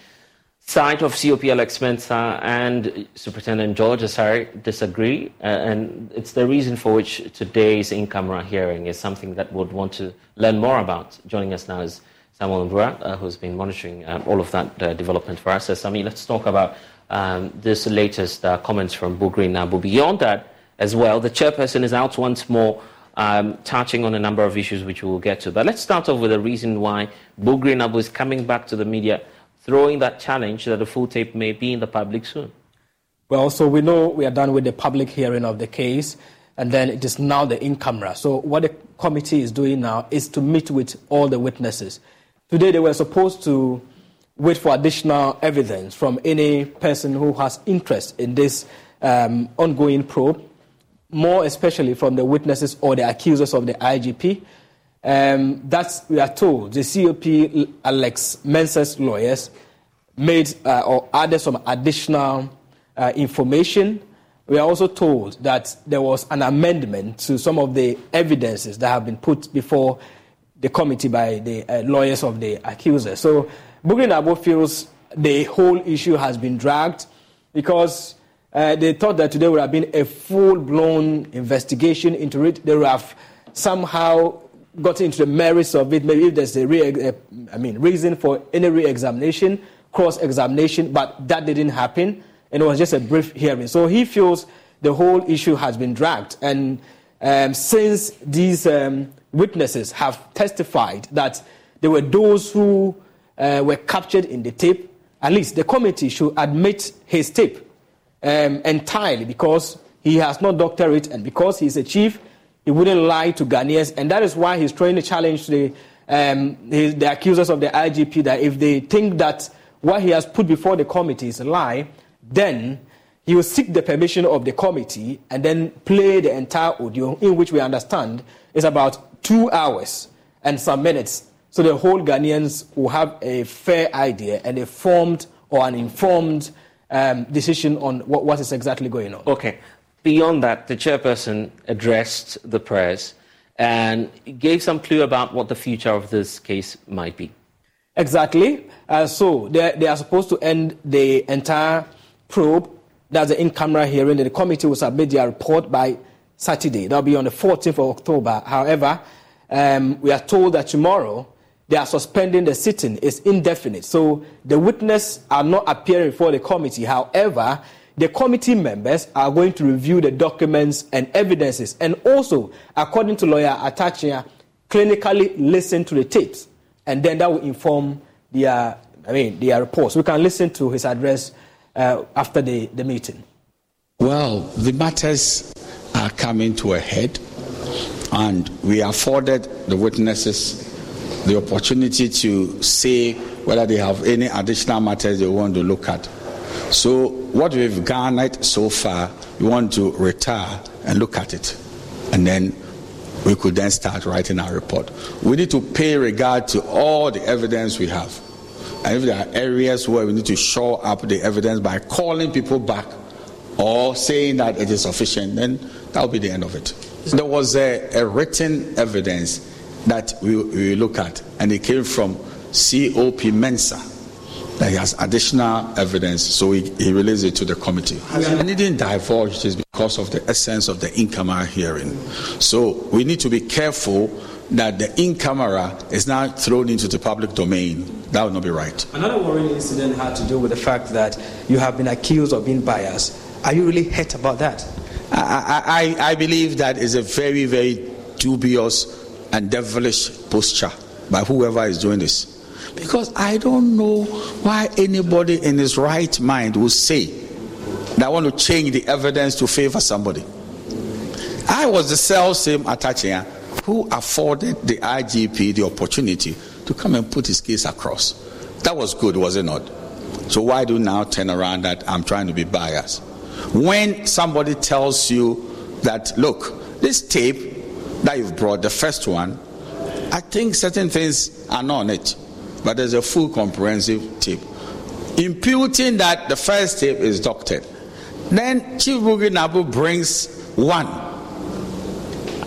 side of COP Alex Mensah and Superintendent George Asare disagree, uh, and it's the reason for which today's in-camera hearing is something that would want to learn more about. Joining us now is Samuel Mbura, who's been monitoring all of that development for us. So, Sami, let's talk about um, this latest uh, comments from Bugri Naabu. Beyond that, as well, the chairperson is out once more um, touching on a number of issues which we will get to. But let's start off with the reason why Bugri Naabu is coming back to the media, throwing that challenge that the full tape may be in the public soon. Well, so we know we are done with the public hearing of the case, and then it is now the in camera. So what the committee is doing now is to meet with all the witnesses. Today they were supposed to wait for additional evidence from any person who has interest in this um, ongoing probe, more especially from the witnesses or the accusers of the IGP. Um, that's, we are told, the COP Alex Mensah's lawyers made uh, or added some additional uh, information. We are also told that there was an amendment to some of the evidences that have been put before the committee by the uh, lawyers of the accusers. So Bugri Naabu feels the whole issue has been dragged because uh, they thought that today would have been a full blown investigation into it. They would have somehow got into the merits of it, maybe if there's a re- I mean, reason for any re-examination, cross-examination, but that didn't happen, and it was just a brief hearing. So he feels the whole issue has been dragged, and um, since these um, witnesses have testified that there were those who uh, were captured in the tape, at least the committee should admit his tape um, entirely because he has not doctored it, and because he's a chief, he wouldn't lie to Ghanaians, and that is why he's trying to challenge the, um, his, the accusers of the IGP that if they think that what he has put before the committee is a lie, then he will seek the permission of the committee and then play the entire audio, in which we understand is about two hours and some minutes. So the whole Ghanaians will have a fair idea and a formed or an informed um, decision on what, what is exactly going on. Okay. Beyond that, the chairperson addressed the press and gave some clue about what the future of this case might be. Exactly. Uh, so they, they are supposed to end the entire probe. That's the in-camera hearing. The committee will submit their report by Saturday. That'll be on the 14th of October. However, um, we are told that tomorrow they are suspending the sitting. It's indefinite. So the witnesses are not appearing before the committee. However, the committee members are going to review the documents and evidences and also, according to lawyer Atta Akyea, clinically listen to the tapes. And then that will inform their, I mean, their reports. We can listen to his address uh, after the, the meeting. Well, the matters are coming to a head, and we afforded the witnesses the opportunity to say whether they have any additional matters they want to look at. So, what we've garnered so far, we want to retire and look at it. And then we could then start writing our report. We need to pay regard to all the evidence we have. And if there are areas where we need to shore up the evidence by calling people back or saying that it is sufficient, then that will be the end of it. There was a, a written evidence that we, we look at, and it came from COP Mensah. That he has additional evidence, so he, he released it to the committee. And he didn't divulge this because of the essence of the in camera hearing. So we need to be careful that the in camera is now thrown into the public domain. That would not be right. Another worrying incident had to do with the fact that you have been accused of being biased. Are you really hurt about that? I, I, I believe that is a very, very dubious and devilish posture by whoever is doing this. Because I don't know why anybody in his right mind would say that I want to change the evidence to favor somebody. I was the self same Atta Akyea who afforded the IGP the opportunity to come and put his case across. That was good, was it not? So why do now turn around that I'm trying to be biased? When somebody tells you that, look, this tape that you've brought, the first one, I think certain things are not on it, but there's a full comprehensive tape. Imputing that the first tape is doctored. Then Chief Bugri Naabu brings one,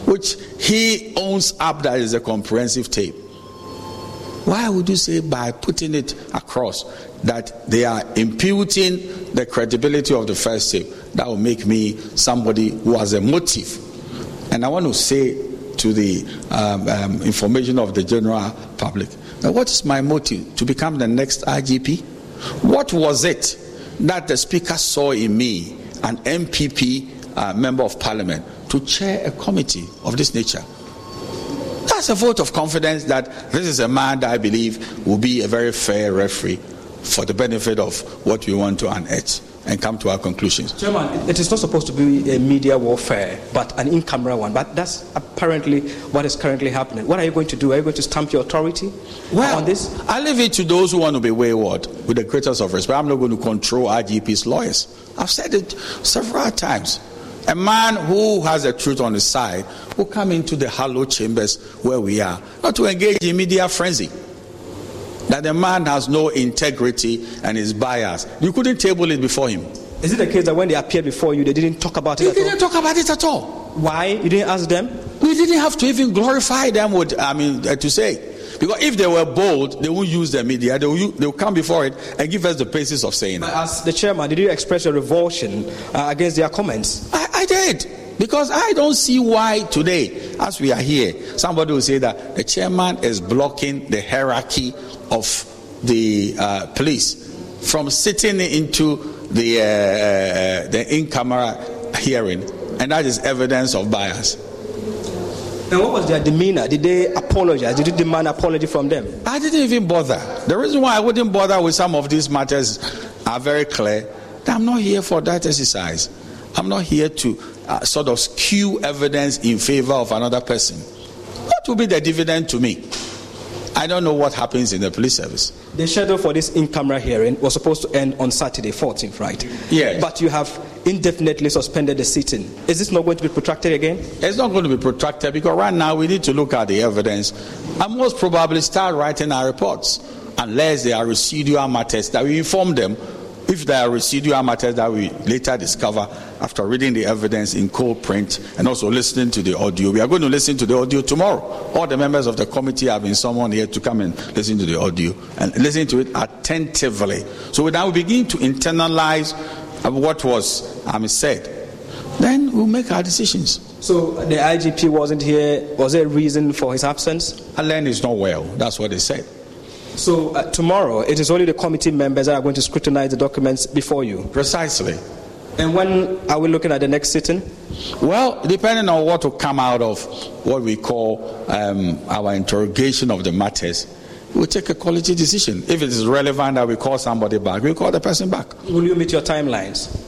which he owns up that is a comprehensive tape. Why would you say by putting it across that they are imputing the credibility of the first tape? That will make me somebody who has a motive and I want to say to the um, um, information of the general public what is my motive to become the next IGP? What was it that the Speaker saw in me, an NPP uh, member of parliament, to chair a committee of this nature? That's a vote of confidence that this is a man that I believe will be a very fair referee for the benefit of what we want to unearth and come to our conclusions. Chairman, it is not supposed to be a media warfare, but an in-camera one. But that's apparently what is currently happening. What are you going to do? Are you going to stamp your authority well, on this? I leave it to those who want to be wayward with the greatest of respect. I'm not going to control IGP's lawyers. I've said it several times. A man who has the truth on his side will come into the hollow chambers where we are, not to engage in media frenzy that the man has no integrity and is biased. You couldn't table it before him. Is it the case that when they appeared before you, they didn't talk about it? They didn't all? talk about it at all. Why? You didn't ask them? We didn't have to even glorify them. With I mean, uh, to say. Because if they were bold, they won't use the media. They will, they will come before it and give us the basis of saying but As the chairman, did you express your revulsion uh, against their comments? I I did. Because I don't see why today, as we are here, somebody will say that the chairman is blocking the hierarchy of the uh, police from sitting into the, uh, uh the in camera hearing, and that is evidence of bias. And what was their demeanor? Did they apologize? Did you demand apology from them? I didn't even bother. The reason why I wouldn't bother with some of these matters are very clear. I'm not here for that exercise. I'm not here to uh, sort of skew evidence in favor of another person. What will be the dividend to me? I don't know what happens in the police service. The schedule for this in camera hearing was supposed to end on Saturday, 14th, right? Yes. But you have indefinitely suspended the sitting. Is this not going to be protracted again? It's not going to be protracted because right now we need to look at the evidence and most probably start writing our reports unless there are residual matters that we inform them if there are residual matters that we later discover after reading the evidence in cold print and also listening to the audio, we are going to listen to the audio tomorrow. All the members of the committee have been summoned here to come and listen to the audio and listen to it attentively. So now we begin to internalize what was um, said. Then we'll make our decisions. So the IGP wasn't here. Was there a reason for his absence? Alain is not well. That's what they said. So uh, tomorrow, it is only the committee members that are going to scrutinize the documents before you. Precisely. And when are we looking at the next sitting? Well, depending on what will come out of what we call um, our interrogation of the matters, we'll take a quality decision. If it is relevant that we call somebody back, we'll call the person back. Will you meet your timelines?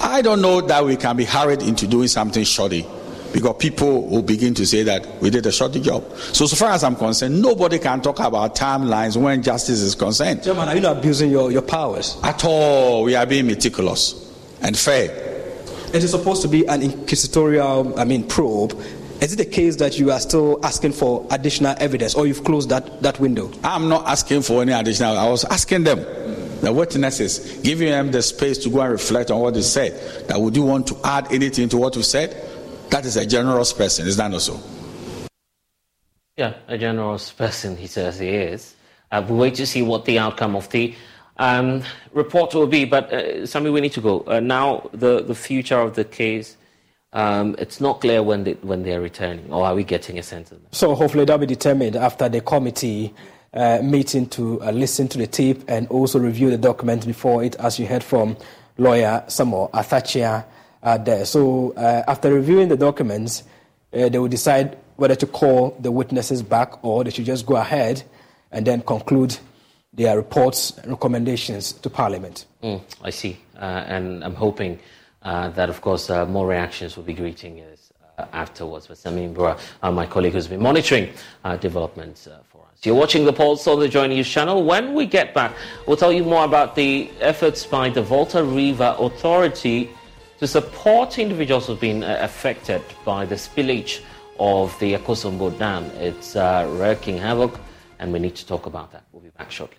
I don't know that we can be hurried into doing something shoddy because people will begin to say that we did a shoddy job. So, so far as I'm concerned, nobody can talk about timelines when justice is concerned. Chairman, are you not abusing your, your powers? At all. We are being meticulous and fair. It is supposed to be an inquisitorial, I mean, probe. Is it the case that you are still asking for additional evidence or you've closed that, that window? I'm not asking for any additional. I was asking them, the witnesses, giving them the space to go and reflect on what they said. That would you want to add anything to what you said? That is a generous person, is that not so? Yeah, a generous person, he says he is. Uh, we wait to see what the outcome of the um, report will be. But, uh, Sammy, we need to go. Uh, now, the, the future of the case, um, it's not clear when, they, when they're returning, or are we getting a sense of that? So, hopefully, that'll be determined after the committee uh, meeting to uh, listen to the tape and also review the document before it, as you heard from lawyer Samo Atta Akyea are there. So uh, after reviewing the documents, uh, they will decide whether to call the witnesses back or they should just go ahead and then conclude their reports and recommendations to Parliament. Mm, I see. Uh, and I'm hoping uh, that, of course, uh, more reactions will be greeting us uh, afterwards. But Samin Bura, my colleague who's been monitoring developments for us. You're watching the Pulse on the Joy News channel. When we get back, we'll tell you more about the efforts by the Volta River Authority to support individuals who've been uh, affected by the spillage of the Akosombo Dam. It's uh, wreaking havoc, and we need to talk about that. We'll be back shortly.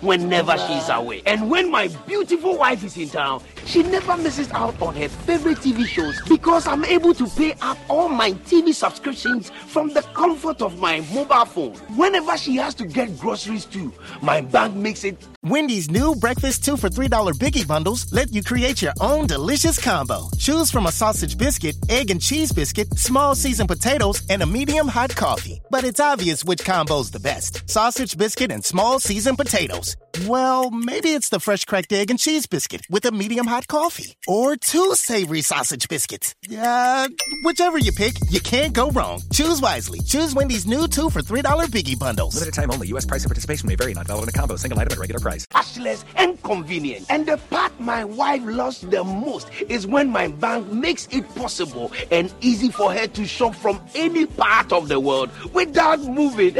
whenever she's away. And when my beautiful wife is in town, she never misses out on her favorite TV shows because I'm able to pay up all my TV subscriptions from the comfort of my mobile phone. Whenever she has to get groceries too, my bank makes it. Wendy's new breakfast 2 for $3 biggie bundles let you create your own delicious combo. Choose from a sausage biscuit, egg and cheese biscuit, small seasoned potatoes, and a medium hot coffee. But it's obvious which combo's the best sausage biscuit and small seasoned potatoes. Well, maybe it's the fresh cracked egg and cheese biscuit with a medium hot coffee. Or two savory sausage biscuits. Uh, whichever you pick, you can't go wrong. Choose wisely. Choose Wendy's new two for $3 biggie bundles. Limited time only. U.S. price and participation may vary. Not valid in a combo. Single item at regular price. Cashless and convenient. And the part my wife loves the most is when my bank makes it possible and easy for her to shop shop from any part of the world without moving.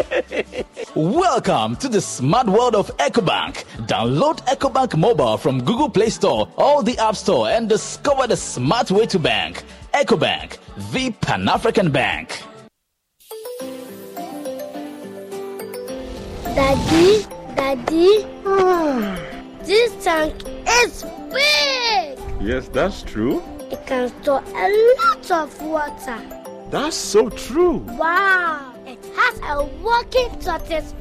Welcome to the smart world of EcoBank. Download EcoBank mobile from Google Play Store or the App Store and discover the smart way to bank. EcoBank, the Pan African Bank. Daddy, Daddy, ah, this tank is big. Yes, that's true. It can store a lot of water. That's so true. Wow, it has a working tortoise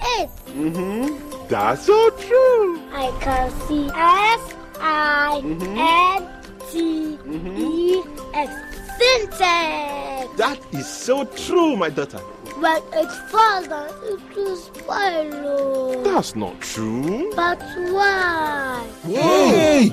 it. Mm-hmm. That's so true. I can see S I N T E X Sintex. That is so true, my daughter. But it's down, it will spoil. oh. That's not true. But why? Hey!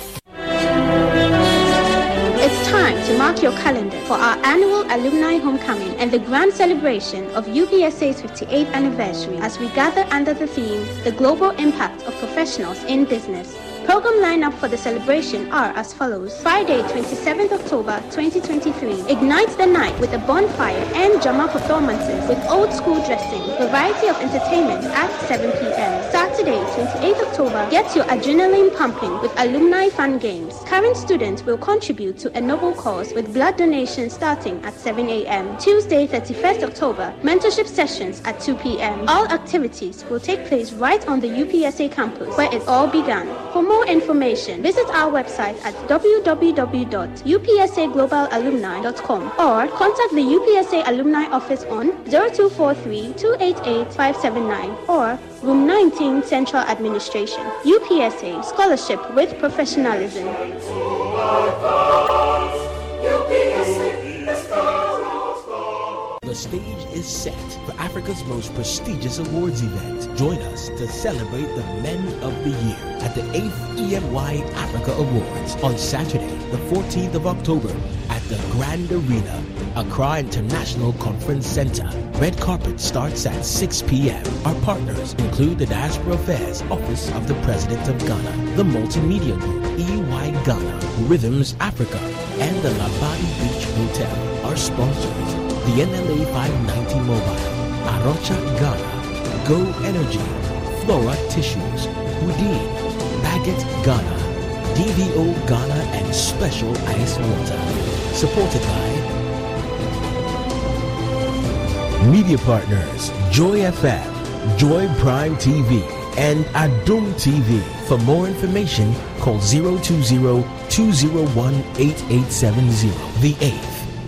Mark your calendar for our annual alumni homecoming and the grand celebration of UPSA's 58th anniversary as we gather under the theme The Global Impact of Professionals in Business. Program lineup for the celebration are as follows. Friday, 27th October 2023, ignite the night with a bonfire and drama performances with old school dressing, variety of entertainment at 7 p.m. Saturday, 28th October, get your adrenaline pumping with alumni fun games. Current students will contribute to a noble cause with blood donation starting at 7 a.m. Tuesday, 31st October, mentorship sessions at 2 p.m. All activities will take place right on the UPSA campus where it all began. For more information, visit our website at www.upsaglobalalumni.com or contact the UPSA Alumni Office on 0243 288 579 or Room 19 Central Administration. UPSA Scholarship with Professionalism. The stage is set for Africa's most prestigious awards event. Join us to celebrate the Men of the Year at the 8th EMY Africa Awards on Saturday, the 14th of October at the Grand Arena, Accra International Conference Center. Red carpet starts at 6 p.m. Our partners include the Diaspora Affairs Office of the President of Ghana, the Multimedia Group, EY Ghana, Rhythms Africa, and the Labadi Beach Hotel. Our sponsors the NLA 590 Mobile, Arocha Ghana, Go Energy, Flora Tissues, Houdin, Baguette Ghana, DVO Ghana, and Special Ice Water. Supported by Media Partners, Joy FM, Joy Prime TV, and Adom TV. For more information, call 020 201 8870. The 8th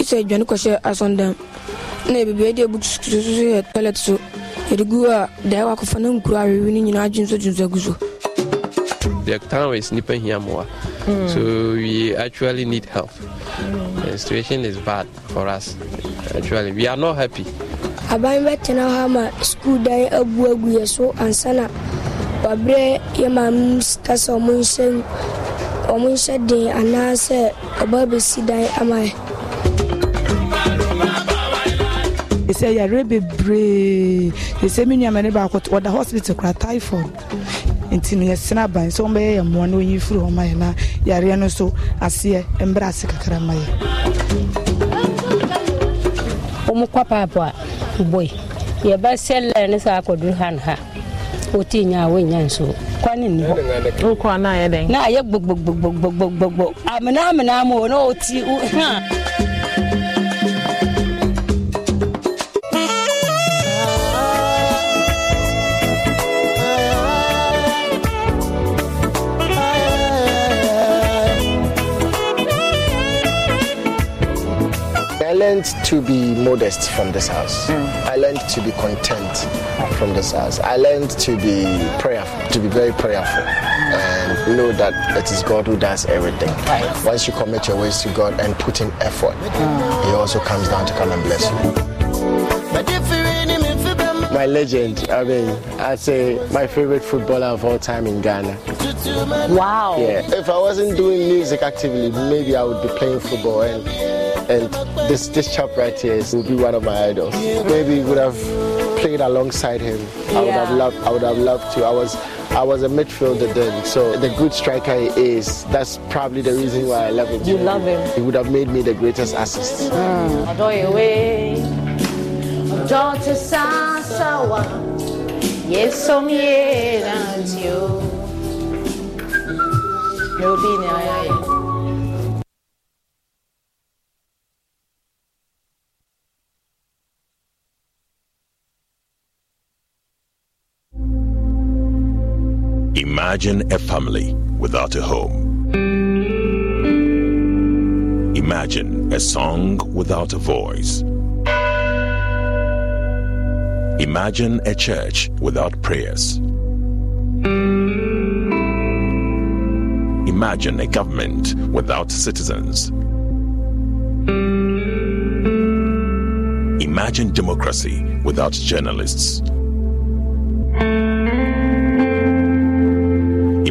sɛ adwane kɔhyɛ asɔndam na yɛbibia de abu susu yɛ toilet so yɛde gu a daɛ wakɔfa na nkuro awewe no nyinaa dwonso agu so The town is nipa here more. Mm. So we actually need help. The situation is bad for us. Actually, we are not happy. aban bɛtena hɔ ama skul dan abu agu yɛ so ansa na waberɛ yɛ maame sika sɛ ɔmo nhyɛ ɔmo nhyɛ den anaasɛ ɔba bɛsi dan ama yɛ ɛsɛ yareɛ bebree ɛsɛ me nuama ne baako ɔda hospital kora typhoid. Nti no yɛsena aban sɛ wɔmbɛyɛ yɛ mmoa na ɔnyi firi hɔ ma yɛ na yareɛ no so aseɛ mbrɛ ase kakra ma yɛ wɔn kɔ paapo a bɔi yɛbɛsɛ lɛ ne sɛ akɔduru ha ne ha. Wɔti nya a wɔnya nsuo kwane nni hɔ na ayɛ dɛn na ayɛ gbogbogbogbogbogbo amena amena o na ɔti ha learned to be modest from this house. Mm. I learned to be content from this house. I learned to be prayerful, to be very prayerful, and know that it is God who does everything. Right. Once you commit your ways to God and put in effort, mm. He also comes down to come and bless you my legend. I mean, I'd say my favorite footballer of all time in Ghana. Wow. Yeah. If I wasn't doing music actively, maybe I would be playing football and and this this chap right here would be one of my idols. Maybe would have played alongside him. I would have loved I would have loved to. I was I was a midfielder then, so the good striker he is, that's probably the reason why I love him. You love him. He would have made me the greatest assist. Mm. Imagine a family without a home. Imagine a song without a voice. Imagine a church without prayers. Imagine a government without citizens. Imagine democracy without journalists.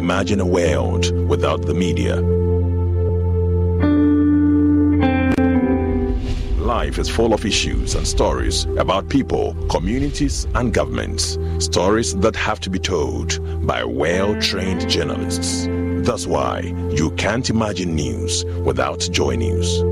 Imagine a world without the media. life is full of issues and stories about people, communities, and governments. Stories that have to be told by well trained journalists. That's why you can't imagine news without Joy News.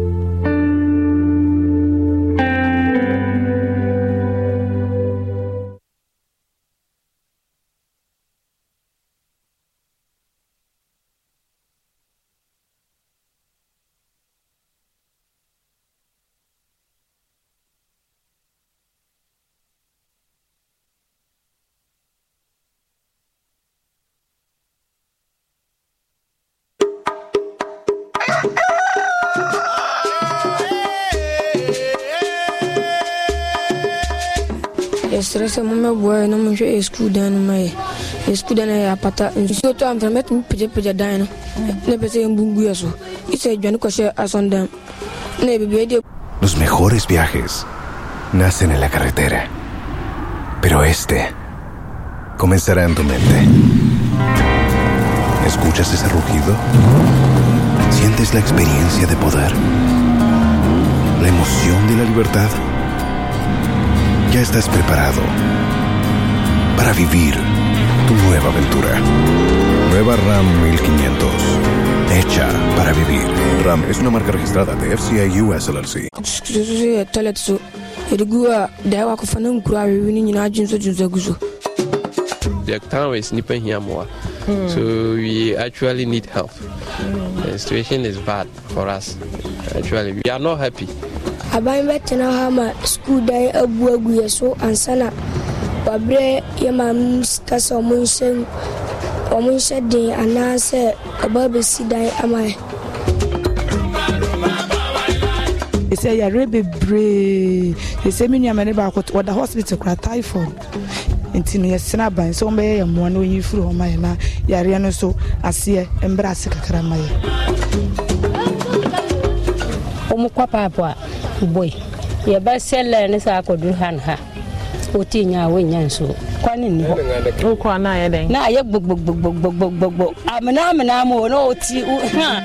Yɛsrɛ sɛ mommɛboa na monhwɛ yɛ skul dan no ma yɛ yɛ skul dan no yɛ apata nsuo tɔ amfra mɛtumi pagyapagya dan no na ɛpɛ sɛ yɛmbungu yɛ so isɛ adwane kɔhyɛ asɔndam na yɛbibia de Los mejores viajes nacen en la carretera, pero este comenzará en tu mente. ¿Escuchas ese rugido? ¿Sientes la experiencia de poder? ¿La emoción de la libertad? Ya estás preparado para vivir tu nueva aventura. Nueva RAM 1500. Hecha para vivir. RAM es una marca registrada de FCI US LLC. The town is nipa here more. So we actually need help. The situation is bad for us. Actually, we are not happy. Aban bɛtena hɔ ama skul dan abu agu yɛ so ansa na waberɛ yɛ ma m sika sɛ ɔmo nhyɛ ɔmo nhyɛ den anaasɛ ɔba bɛsi dan ama yɛ. Ɛsɛ yareɛ bebree. Ɛsɛ me nuama ne baako wɔda hospital kora typhoid. Nti no yɛsena aban sɛ wɔmbɛyɛ yɛ mmoa na ɔnyi firi hɔ ma yɛ na yareɛ no nso aseɛ mbrɛ ase kakra ma yɛ. Wɔn kɔ paapo a boy ya bar sallar ni sa ko durhan ha. Oti nya wo nya nso. Kwani ni ho. Ko na ya den. Na ya gbog gbog gbog gbog gbog gbog amina amina mo no oti ha.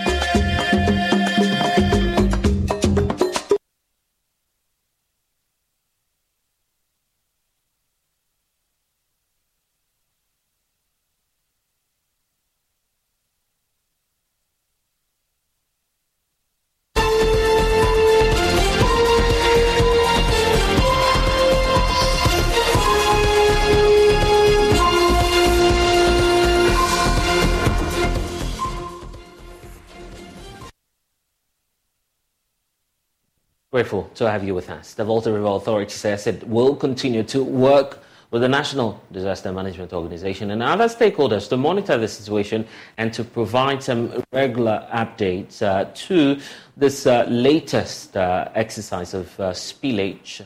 Grateful to have you with us. The Volta River Authority says it will continue to work with the National Disaster Management Organization and other stakeholders to monitor the situation and to provide some regular updates uh, to this uh, latest uh, exercise of uh, spillage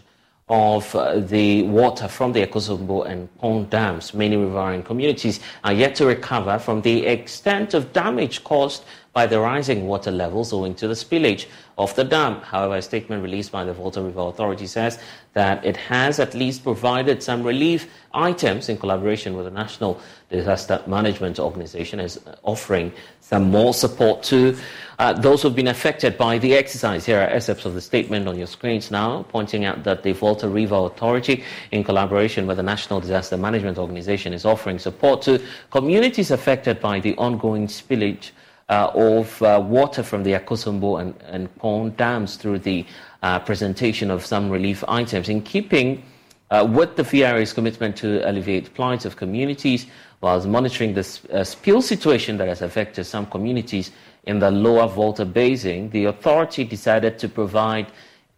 of uh, the water from the Akosombo and Kpong dams. Many riverine communities are yet to recover from the extent of damage caused by the rising water levels owing to the spillage of the dam. However, a statement released by the Volta River Authority says that it has at least provided some relief items in collaboration with the National Disaster Management Organization, is offering some more support to uh, those who've been affected by the exercise. Here are excerpts of the statement on your screens now, pointing out that the Volta River Authority, in collaboration with the National Disaster Management Organization, is offering support to communities affected by the ongoing spillage uh, of uh, water from the Akosombo and, and Kpong dams through the uh, presentation of some relief items in keeping uh, with the VRA's commitment to alleviate plight of communities whilst monitoring the uh, spill situation that has affected some communities in the lower Volta Basin, the authority decided to provide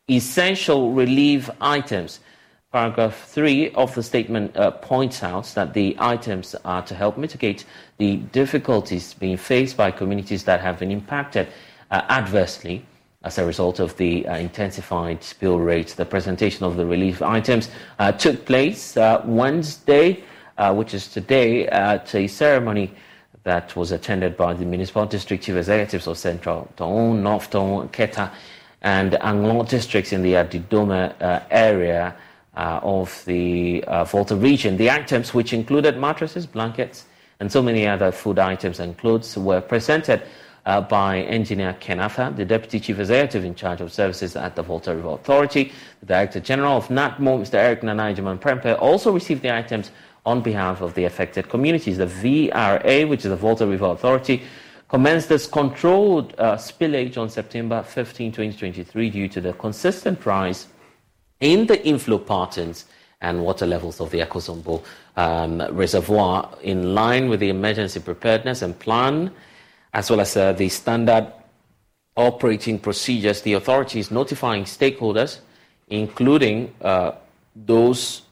essential relief items Paragraph 3 of the statement uh, points out that the items are to help mitigate the difficulties being faced by communities that have been impacted uh, adversely as a result of the uh, intensified spill rates. The presentation of the relief items uh, took place uh, Wednesday, uh, which is today, at a ceremony that was attended by the municipal district chief executives of Central Tongu, North Tongu, Keta, and Anglo districts in the Adidome area of the uh, Volta region. The items, which included mattresses, blankets, and so many other food items and clothes, were presented uh, by Engineer Ken Arthur, the Deputy Chief Executive in charge of services at the Volta River Authority. The Director General of NADMO, Mr. Eric Nana Agyemang-Prempeh, also received the items on behalf of the affected communities. The VRA, which is the Volta River Authority, commenced this controlled uh, spillage on September 15, 2023, due to the consistent rise in the inflow patterns and water levels of the Akosombo um, reservoir in line with the emergency preparedness and plan, as well as uh, the standard operating procedures. The authority is notifying stakeholders, including uh, those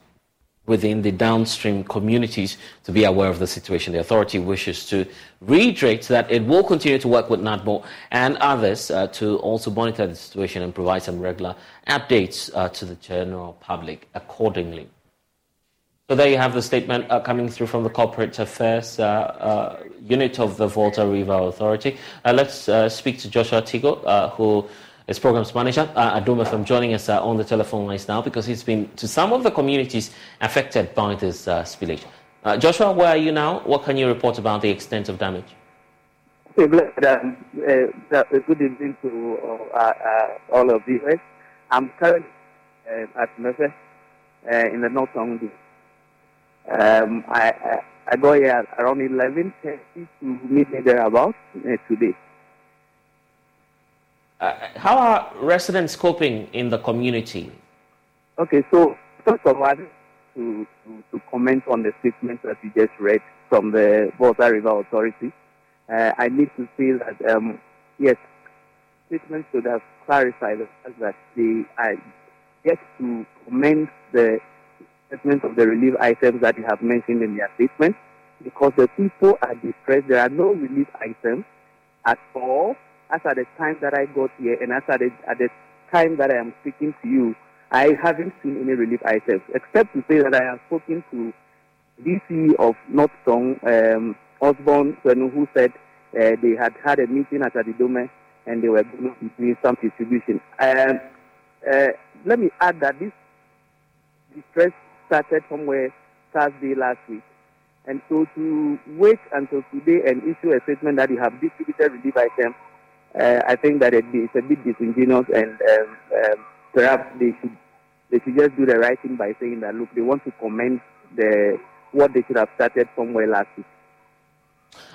within the downstream communities to be aware of the situation. The authority wishes to reiterate that it will continue to work with NADMO and others uh, to also monitor the situation and provide some regular updates uh, to the general public accordingly. So there you have the statement uh, coming through from the Corporate Affairs uh, uh, unit of the Volta River Authority. Uh, let's speak to Joshua Tigo, who as Programs Manager, uh, Adoma from joining us uh, on the telephone lines now because he's been to some of the communities affected by this uh, spillage. Uh, Joshua, where are you now? What can you report about the extent of damage? Um, uh, good evening to uh, all of you. I'm currently at Mepe in the North Tongu. Um, I, I, I got here around 11.30 to meet me there about today. Uh, how are residents coping in the community? Okay, so first of all, to, to, comment on the statement that you just read from the Volta River Authority, uh, I need to say that, um, yes, statements should have clarified the fact that they are yet to comment the statement of the relief items that you have mentioned in their statement because the people are distressed. There are no relief items at all as at the time that I got here and as at the, at the time that I am speaking to you, I haven't seen any relief items, except to say that I have spoken to DC of North Tongu, um, Osborne, who said uh, they had had a meeting at Adidome and they were going to some distribution. Um, uh, let me add that this distress started somewhere Thursday last week. And so to wait until today and issue a statement that you have distributed relief items uh, I think that it, it's a bit disingenuous, and um, um, perhaps they should they should just do the right thing by saying that look, they want to commend the what they should have started somewhere last week.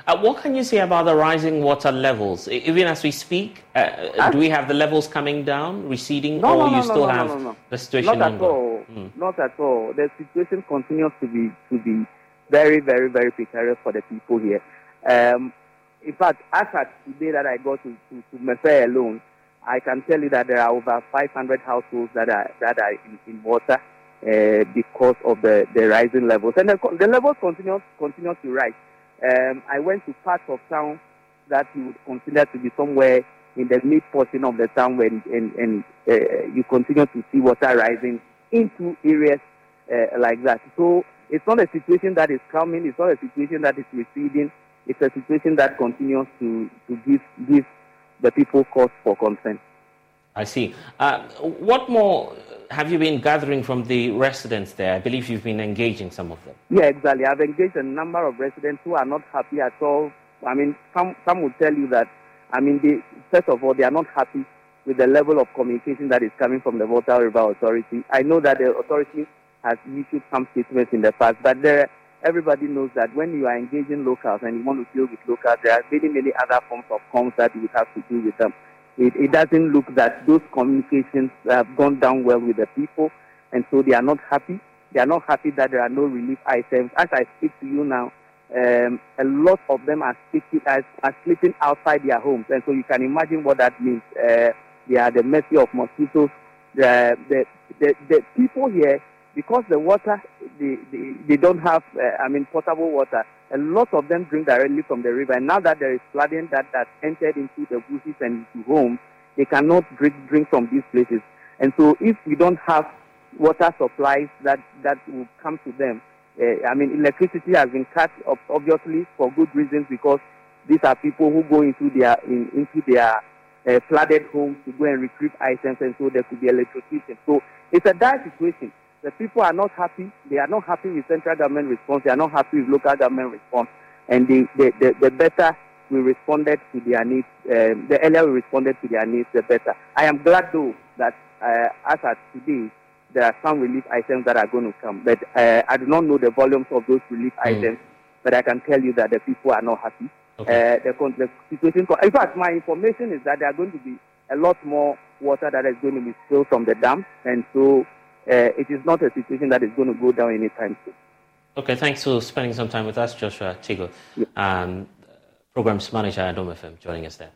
Uh, what can you say about the rising water levels? Even as we speak, uh, do we have the levels coming down, receding, no, or no, you no, still no, have the situation Not at all. Mm. Not at all. The situation continues to be to be very, very, very precarious for the people here. Um, in fact, as at today that I got to, to, to alone, I can tell you that there are over 500 households that are, that are in, in water. uh, because of the, the rising levels. And the, the levels continue, continue to rise. Um, I went to parts of town that you would consider to be somewhere in the mid portion of the town when and, and uh, you continue to see water rising into areas uh, like that. So it's not a situation that is coming, it's not a situation that is receding, it's a situation that continues to, to give, give the people cause for concern. I see. Uh, what more have you been gathering from the residents there? I believe you've been engaging some of them. Yeah, exactly. I've engaged a number of residents who are not happy at all. I mean, some, some would tell you that, I mean, they, first of all, they are not happy with the level of communication that is coming from the Volta River Authority. I know that the authority has issued some statements in the past, but there, everybody knows that when you are engaging locals and you want to deal with locals, there are many, many other forms of comms that you have to do with them it, it doesn't look that those communications have gone down well with the people, and so they are not happy. They are not happy that there are no relief items. As I speak to you now, um, a lot of them are, speaking, are, are, sleeping outside their homes, and so you can imagine what that means. Uh, they are the mercy of mosquitoes. The, the, the, the people here, because the water, they, they, they don't have, uh, I mean, potable water, a lot of them drink directly from the river. And now that there is flooding that has entered into the bushes and into homes, they cannot drink, drink from these places. And so if we don't have water supplies that, that will come to them, uh, I mean, electricity has been cut, obviously, for good reasons, because these are people who go into their, in, into their uh, flooded homes to go and retrieve items, and so there could be electrocution. So it's a dire situation. The people are not happy. They are not happy with central government response. They are not happy with local government response. And the, the, the, the better we responded to their needs, um, the earlier we responded to their needs, the better. I am glad, though, that uh, as at today, there are some relief items that are going to come. But uh, I do not know the volumes of those relief mm. items, but I can tell you that the people are not happy. Okay. Uh, the, the situation, in fact, my information is that there are going to be a lot more water that is going to be spilled from the dam, and so uh, it is not a situation that is going to go down anytime soon. Okay, thanks for spending some time with us, Joshua Chigo, yeah. um, programs manager at OMFM, joining us there.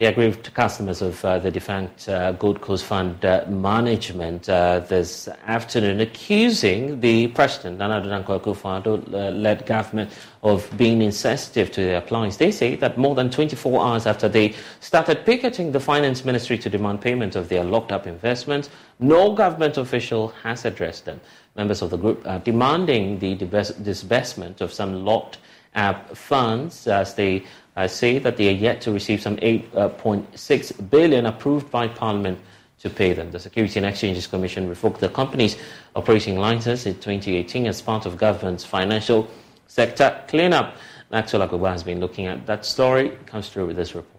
The aggrieved customers of uh, the defunct uh, Gold Coast Fund uh, management uh, this afternoon accusing the president, Nana Akufo-Addo, led government of being insensitive to their plights. They say that more than 24 hours after they started picketing the finance ministry to demand payment of their locked up investments, no government official has addressed them. Members of the group are demanding the disbursement of some locked up funds as they say that they are yet to receive some 8.6 billion approved by Parliament to pay them. The Security and Exchanges Commission revoked the company's operating license in 2018 as part of government's financial sector cleanup. Maxwell Aguba has been looking at that story. Comes through with this report.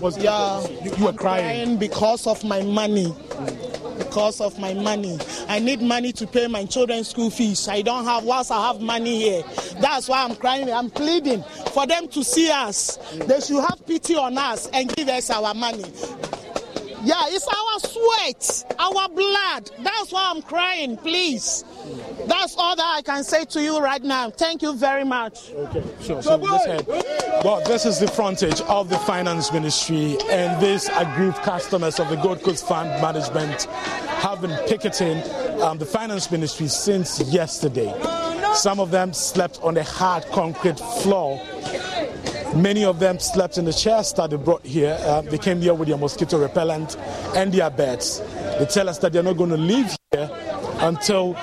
Was yeah, you, you were crying. because of my money. Because of my money. I need money to pay my children's school fees. I don't have, whilst I have money here. That's why I'm crying. I'm pleading for them to see us. They should have pity on us and give us our money. Yeah, it's our sweat, our blood. That's why I'm crying, please. That's all that I can say to you right now. Thank you very much. Okay, sure. So this head. Well, this is the frontage of the finance ministry, and these aggrieved customers of the Gold Coast Fund Management have been picketing um, the finance ministry since yesterday. Some of them slept on the hard concrete floor Many of them slept in the chairs that they brought here. Uh, they came here with their mosquito repellent and their beds. They tell us that they're not going to leave here until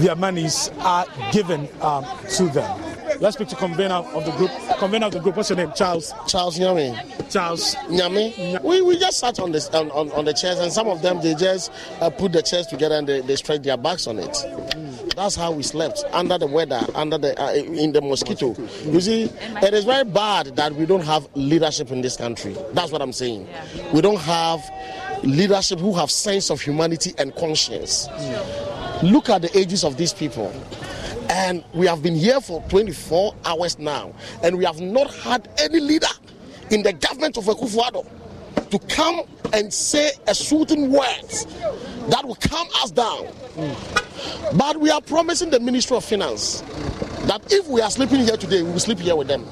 their monies are given um, to them. Let's speak to convener of the group. Convener of the group, what's your name? Charles. Charles Nyami. Charles Nyami. We, we just sat on, this, on, on, on the chairs, and some of them they just uh, put the chairs together and they, they stretch their backs on it. Mm. That's how we slept under the weather, under the uh, in the mosquito. You see, it is very bad that we don't have leadership in this country. That's what I'm saying. We don't have leadership who have sense of humanity and conscience. Look at the ages of these people And we have been here for 24 hours now, and we have not had any leader in the government of Akufo-Addo to come and say a soothing words that will calm us down. But we are promising the Ministry of Finance that if we are sleeping here today, we will sleep here with them.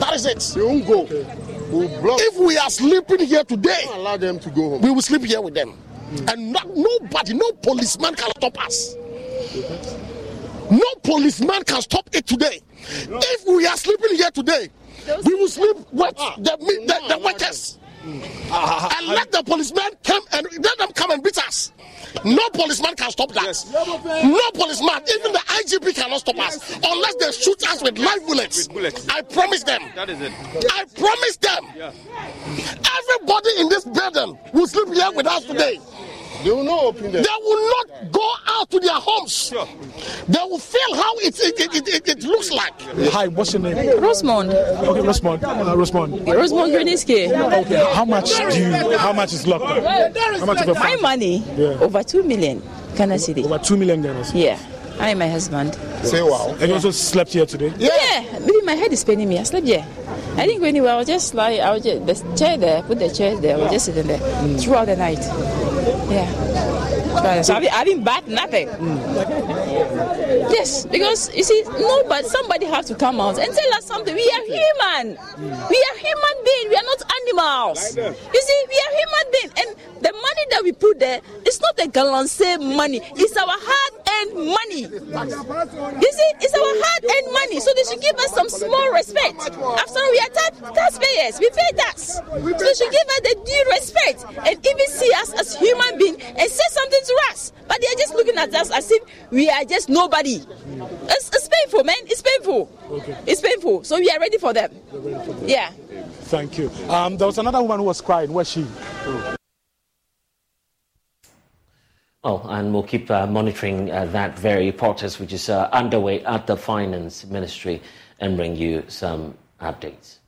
That is it. They won't go. Okay. We'll If we are sleeping here today, allow them to go home. We will sleep here with them, and not, nobody, no policeman can stop us. No policeman can stop it today. If we are sleeping here today, we will sleep with ah. the, the, the workers. Mm. And let the policemen come and let them come and beat us. No policeman can stop that. No policeman, even the IGP cannot stop us unless they shoot us with live bullets. I promise them. That is it. I promise them. Everybody in this building will sleep here with us today. They will not open them. They will not go out to their homes. They will feel how it, it, it, it, it looks like. Hi, what's your name? Rosemond. Okay, Rosemond. Uh, Rosemond. Rosemond Griniski. Okay, how much do you? How much is locked up? How much of a My money, Yeah. over 2 million Ghana cedi. Over two million Ghana cedi. Yeah. I and my husband. Say wow. And you also slept here today. Yeah. Maybe my head is paining me. I slept here. I didn't go anywhere. I was just like, I was just, the chair there, put the chair there. I was just sitting there mm. throughout the night. Yeah. So I didn't, I bat nothing. Mm. Yes, because you see, no, but somebody has to come out and tell us something. We are human. Mm. We are human beings. We are not animals. You see, we are human beings, and the money that we put there is not a galance money. It's our hard-earned money. You see, it's our hard-earned money, so they should give us some small respect. After all, we are tax- taxpayers. We pay tax, so they should give us the due respect and even see us as human beings and say something to us. But they are just looking at us as if we are just nobody. It's, it's painful, man. It's painful. Okay. It's painful. So we are ready for them. Yeah. Thank you. Um, there was another woman who was crying. Where's she? Oh, and we'll keep uh, monitoring uh, that very protest, which is uh, underway at the Finance Ministry, and bring you some updates.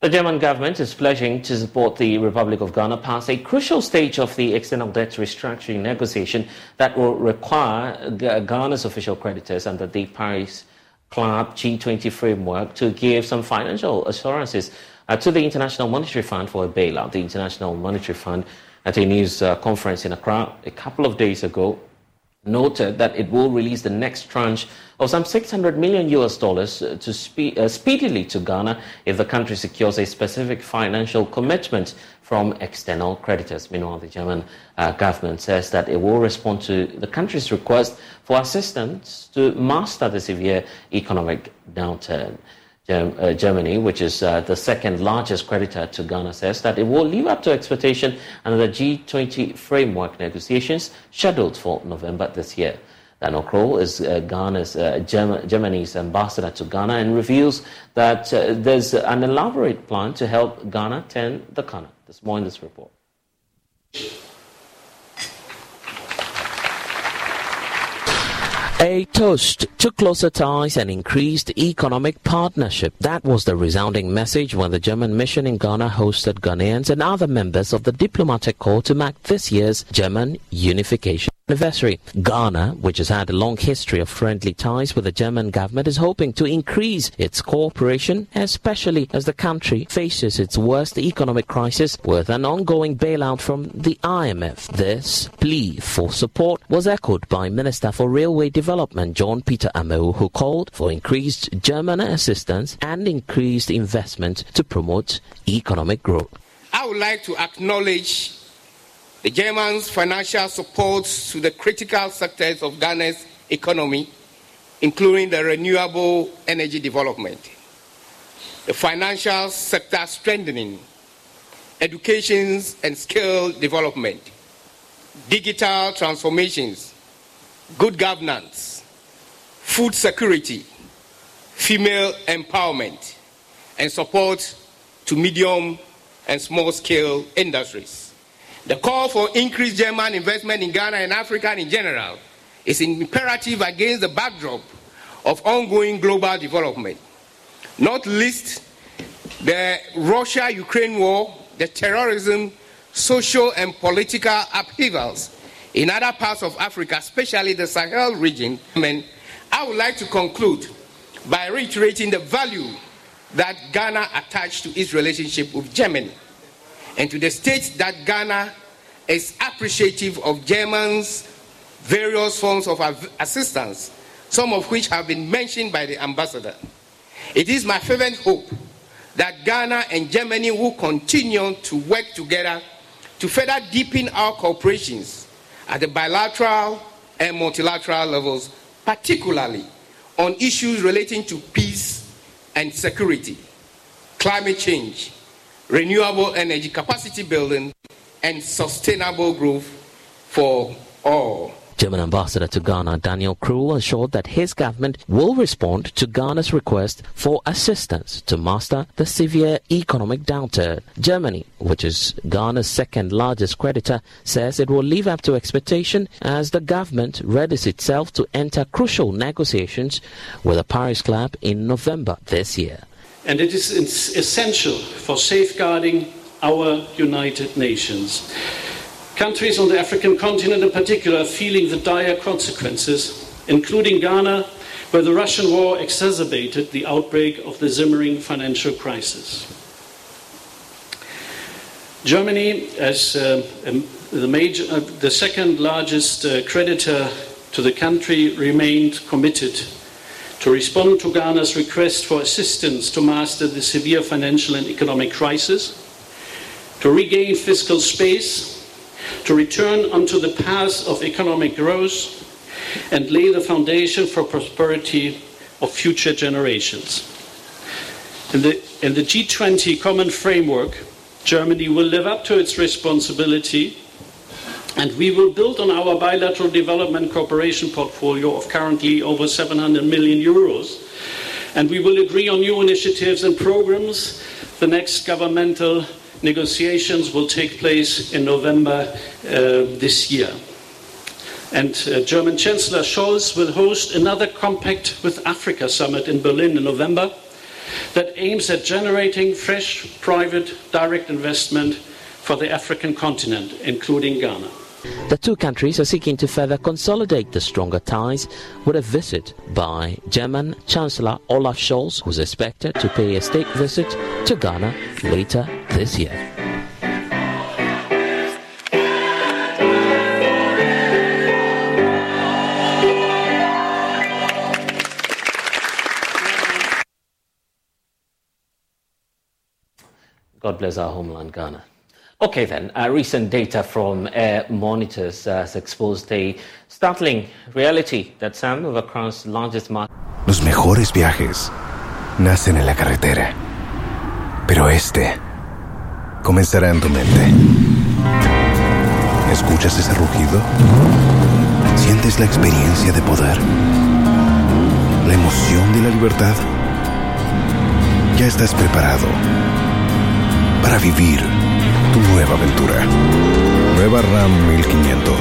The German government is pledging to support the Republic of Ghana past a crucial stage of the external debt restructuring negotiation that will require Ghana's official creditors under the Paris Club G20 framework to give some financial assurances uh, to the International Monetary Fund for a bailout. The International Monetary Fund, at a news uh, conference in Accra a couple of days ago, noted that it will release the next tranche of some 600 million US dollars uh, to spe- uh, speedily to Ghana if the country secures a specific financial commitment from external creditors. Meanwhile, the German uh, government says that it will respond to the country's request for assistance to master the severe economic downturn. Uh, Germany, which is uh, the second largest creditor to Ghana, says that it will live up to expectation under the G20 framework negotiations scheduled for November this year. Daniel Krull is uh, Ghana's, uh, Germ- Germany's ambassador to Ghana and reveals that uh, there's an elaborate plan to help Ghana turn the corner. There's more in this report. A toast to closer ties and increased economic partnership. That was the resounding message when the German mission in Ghana hosted Ghanaians and other members of the diplomatic corps to mark this year's German unification anniversary. Ghana, which has had a long history of friendly ties with the German government, is hoping to increase its cooperation, especially as the country faces its worst economic crisis with an ongoing bailout from the IMF. This plea for support was echoed by Minister for Railway Development John Peter Amewu, who called for increased German assistance and increased investment to promote economic growth. I would like to acknowledge the Germans' financial support to the critical sectors of Ghana's economy, including the renewable energy development, the financial sector strengthening, education and skill development, digital transformations, good governance, food security, female empowerment, and support to medium and small scale industries. The call for increased German investment in Ghana and Africa in general is imperative against the backdrop of ongoing global development, not least the Russia Ukraine war, the terrorism, social and political upheavals in other parts of Africa, especially the Sahel region. I would like to conclude by reiterating the value that Ghana attached to its relationship with Germany and to the state that Ghana is appreciative of Germany's various forms of assistance, some of which have been mentioned by the ambassador. It is my fervent hope that Ghana and Germany will continue to work together to further deepen our cooperations at the bilateral and multilateral levels, particularly on issues relating to peace and security, climate change, renewable energy capacity building, and sustainable growth for all. German ambassador to Ghana, Daniel Krull, assured that his government will respond to Ghana's request for assistance to master the severe economic downturn. Germany, which is Ghana's second largest creditor, says it will live up to expectation as the government readies itself to enter crucial negotiations with the Paris Club in November this year. And it is essential for safeguarding our United Nations. Countries on the African continent, in particular, are feeling the dire consequences, including Ghana, where the Russian war exacerbated the outbreak of the Zimmering financial crisis. Germany, as uh, the, major, uh, the second largest uh, creditor to the country, remained committed to respond to Ghana's request for assistance to master the severe financial and economic crisis, to regain fiscal space to return onto the path of economic growth and lay the foundation for prosperity of future generations. In the, in the G20 common framework, Germany will live up to its responsibility and we will build on our bilateral development cooperation portfolio of currently over 700 million euros. And we will agree on new initiatives and programs. The next governmental Negotiations will take place in November uh, this year. And uh, German Chancellor Scholz will host another Compact with Africa summit in Berlin in November that aims at generating fresh private direct investment for the African continent, including Ghana. The two countries are seeking to further consolidate the stronger ties with a visit by German Chancellor Olaf Scholz, who's expected to pay a state visit to Ghana later this year. God bless our homeland, Ghana. Okay, then. Uh, recent data from Air Monitors uh, has exposed a startling reality that some of Accra's largest markets. Los mejores viajes nacen en la carretera, pero este comenzará en tu mente. ¿Escuchas ese rugido? ¿Sientes la experiencia de poder? ¿La emoción de la libertad? Ya estás preparado para vivir tu nueva aventura. Nueva RAM 1500.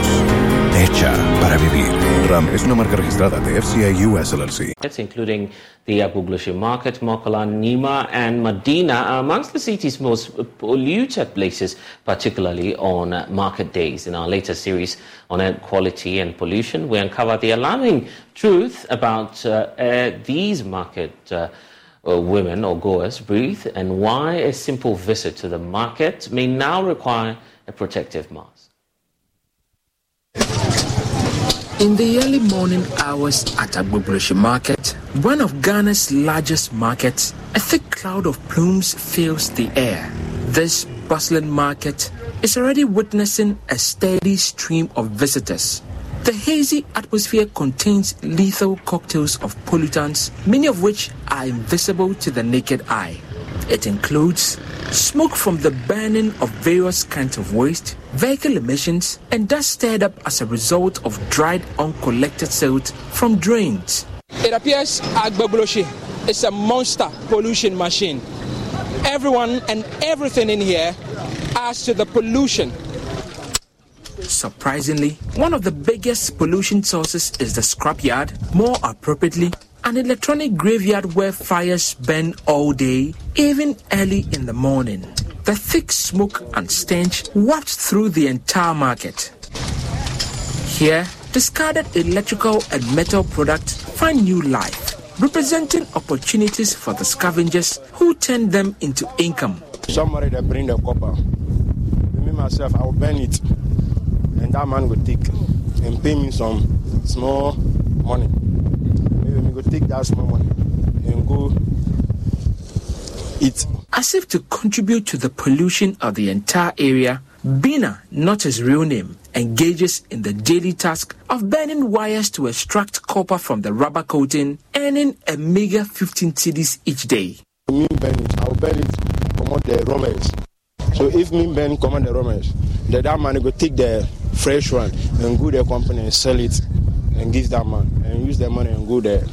Hecha para vivir. RAM es una marca registrada de FCA US LLC. Including the Abu Agbogbloshie Market, Makola, Nima, and Medina are amongst the city's most polluted places, particularly on market days. In our latest series on air quality and pollution, we uncover the alarming truth about uh, uh, these market. Uh, Uh, women or goers breathe and why a simple visit to the market may now require a protective mask. In the early morning hours at Agbogbloshie Market, one of Ghana's largest markets, a thick cloud of plumes fills the air. This bustling market is already witnessing a steady stream of visitors the hazy atmosphere contains lethal cocktails of pollutants, many of which are invisible to the naked eye. It includes smoke from the burning of various kinds of waste, vehicle emissions, and dust stirred up as a result of dried uncollected silt from drains. It appears Agbogbloshie is a monster pollution machine. Everyone and everything in here adds to the pollution Surprisingly, one of the biggest pollution sources is the scrapyard, more appropriately, an electronic graveyard where fires burn all day, even early in the morning. The thick smoke and stench wafts through the entire market. Here, discarded electrical and metal products find new life, representing opportunities for the scavengers who turn them into income. Somebody that bring the copper. Me myself, I will burn it, and that man will take and pay me some small money. Maybe go take that small money and go eat. As if to contribute to the pollution of the entire area, Bina, not his real name, engages in the daily task of burning wires to extract copper from the rubber coating, earning a meager 15 cedis each day. Me burn it, I'll burn it, out the romance. So if me burn command the Romans, then that man go take the fresh one and go to the company and sell it and give that man and use the money and go there.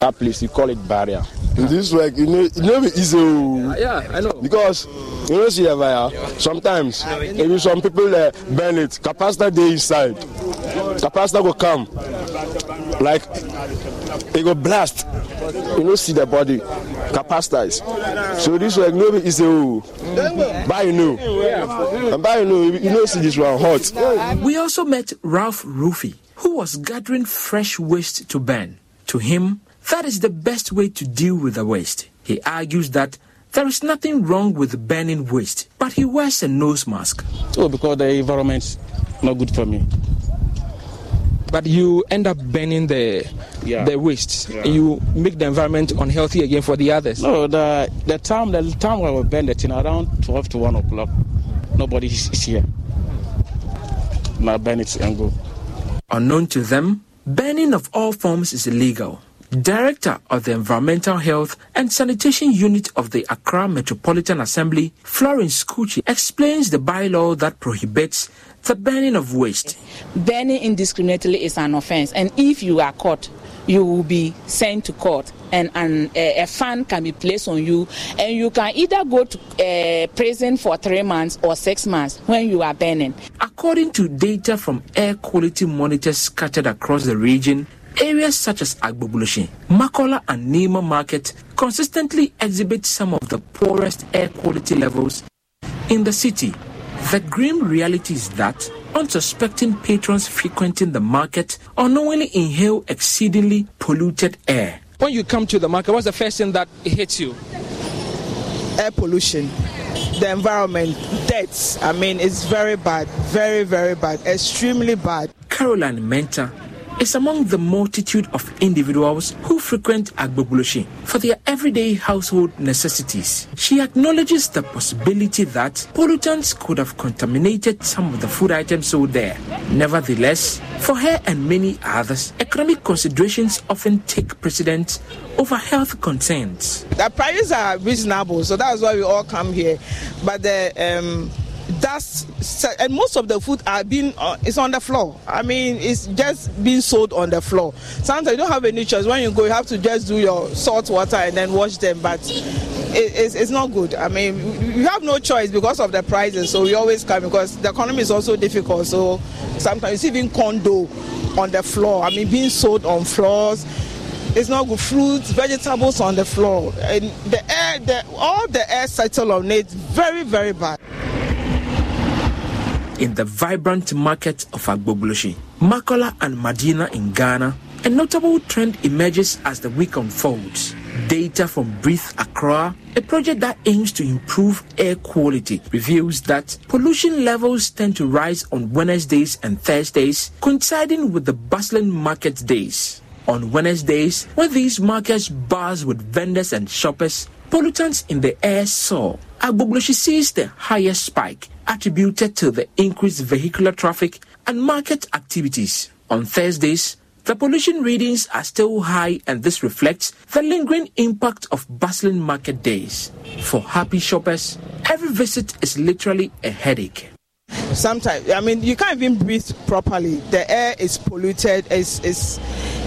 That place, you call it barrier. In this work, you know, it know be easy. oh. Yeah, I know. Because you know, see, Evaya, sometimes maybe some people uh, burn it, capacitor they inside. Capacitor will come, like it go blast. You know, see the body, capacitor is. So this work, no be easy. oh. Buy you know, and buy you know, you know, see this one hot. We also met Ralph Rufy, who was gathering fresh waste to burn. To him, that is the best way to deal with the waste. He argues that there is nothing wrong with burning waste, but he wears a nose mask. Oh, because the environment's not good for me. But you end up burning the Yeah. the waste. Yeah. You make the environment unhealthy again for the others. No, the the time the time when we burn the thing around twelve to one o'clock, nobody is is here. Now burn it and go. Unknown to them, burning of all forms is illegal. Director of the Environmental Health and Sanitation Unit of the Accra Metropolitan Assembly, Florence Kuchi, explains the bylaw that prohibits the burning of waste. burning indiscriminately is an offense and if you are caught you will be sent to court and, and uh, a fine can be placed on you and you can either go to uh, prison for three months or six months when you are burning According to data from air quality monitors scattered across the region, areas such as Agbogbloshie, Makola, and Nima Market consistently exhibit some of the poorest air quality levels in the city. The grim reality is that unsuspecting patrons frequenting the market unknowingly inhale exceedingly polluted air. When you come to the market, what's the first thing that hits you? air pollution, the environment, deaths. I mean, it's very bad, very, very bad, extremely bad. Caroline Menta is among the multitude of individuals who frequent Agbogbloshie for their everyday household necessities. She acknowledges the possibility that pollutants could have contaminated some of the food items sold there. Nevertheless, for her and many others, economic considerations often take precedence over health concerns. The prices are reasonable, so that's why we all come here. But the um, dust and most of the food are being uh, it's on the floor. I mean, it's just being sold on the floor. Sometimes you don't have any choice. When you go, you have to just do your salt water and then wash them. But it, it's, it's not good. I mean, you have no choice because of the prices. So we always come because the economy is also difficult. So sometimes even condo on the floor. I mean, being sold on floors. It's not good. Fruits, vegetables on the floor, and the air, the, all the air settle on it. Very, very bad. In the vibrant market of Agbogbloshie, Makola and Medina in Ghana, a notable trend emerges as the week unfolds. Data from Breathe Accra, a project that aims to improve air quality, reveals that pollution levels tend to rise on Wednesdays and Thursdays, coinciding with the bustling market days. On Wednesdays, when these markets buzz with vendors and shoppers, pollutants in the air soar. Agbogbloshie sees the highest spike attributed to the increased vehicular traffic and market activities. On Thursdays, the pollution readings are still high, and this reflects the lingering impact of bustling market days. For happy shoppers, every visit is literally a headache. Sometimes, I mean, you can't even breathe properly. The air is polluted. It's, it's,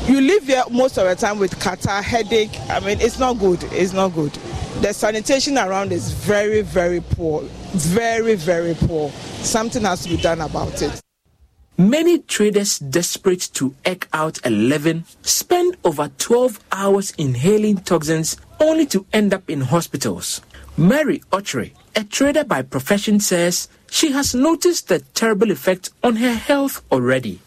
you live here most of the time with catarrh, headache. I mean, it's not good. It's not good. The sanitation around is very, very poor. Very, very poor. Something has to be done about it. Many traders desperate to eke out a living spend over 12 hours inhaling toxins only to end up in hospitals. Mary Ochre, a trader by profession, says she has noticed the terrible effect on her health already.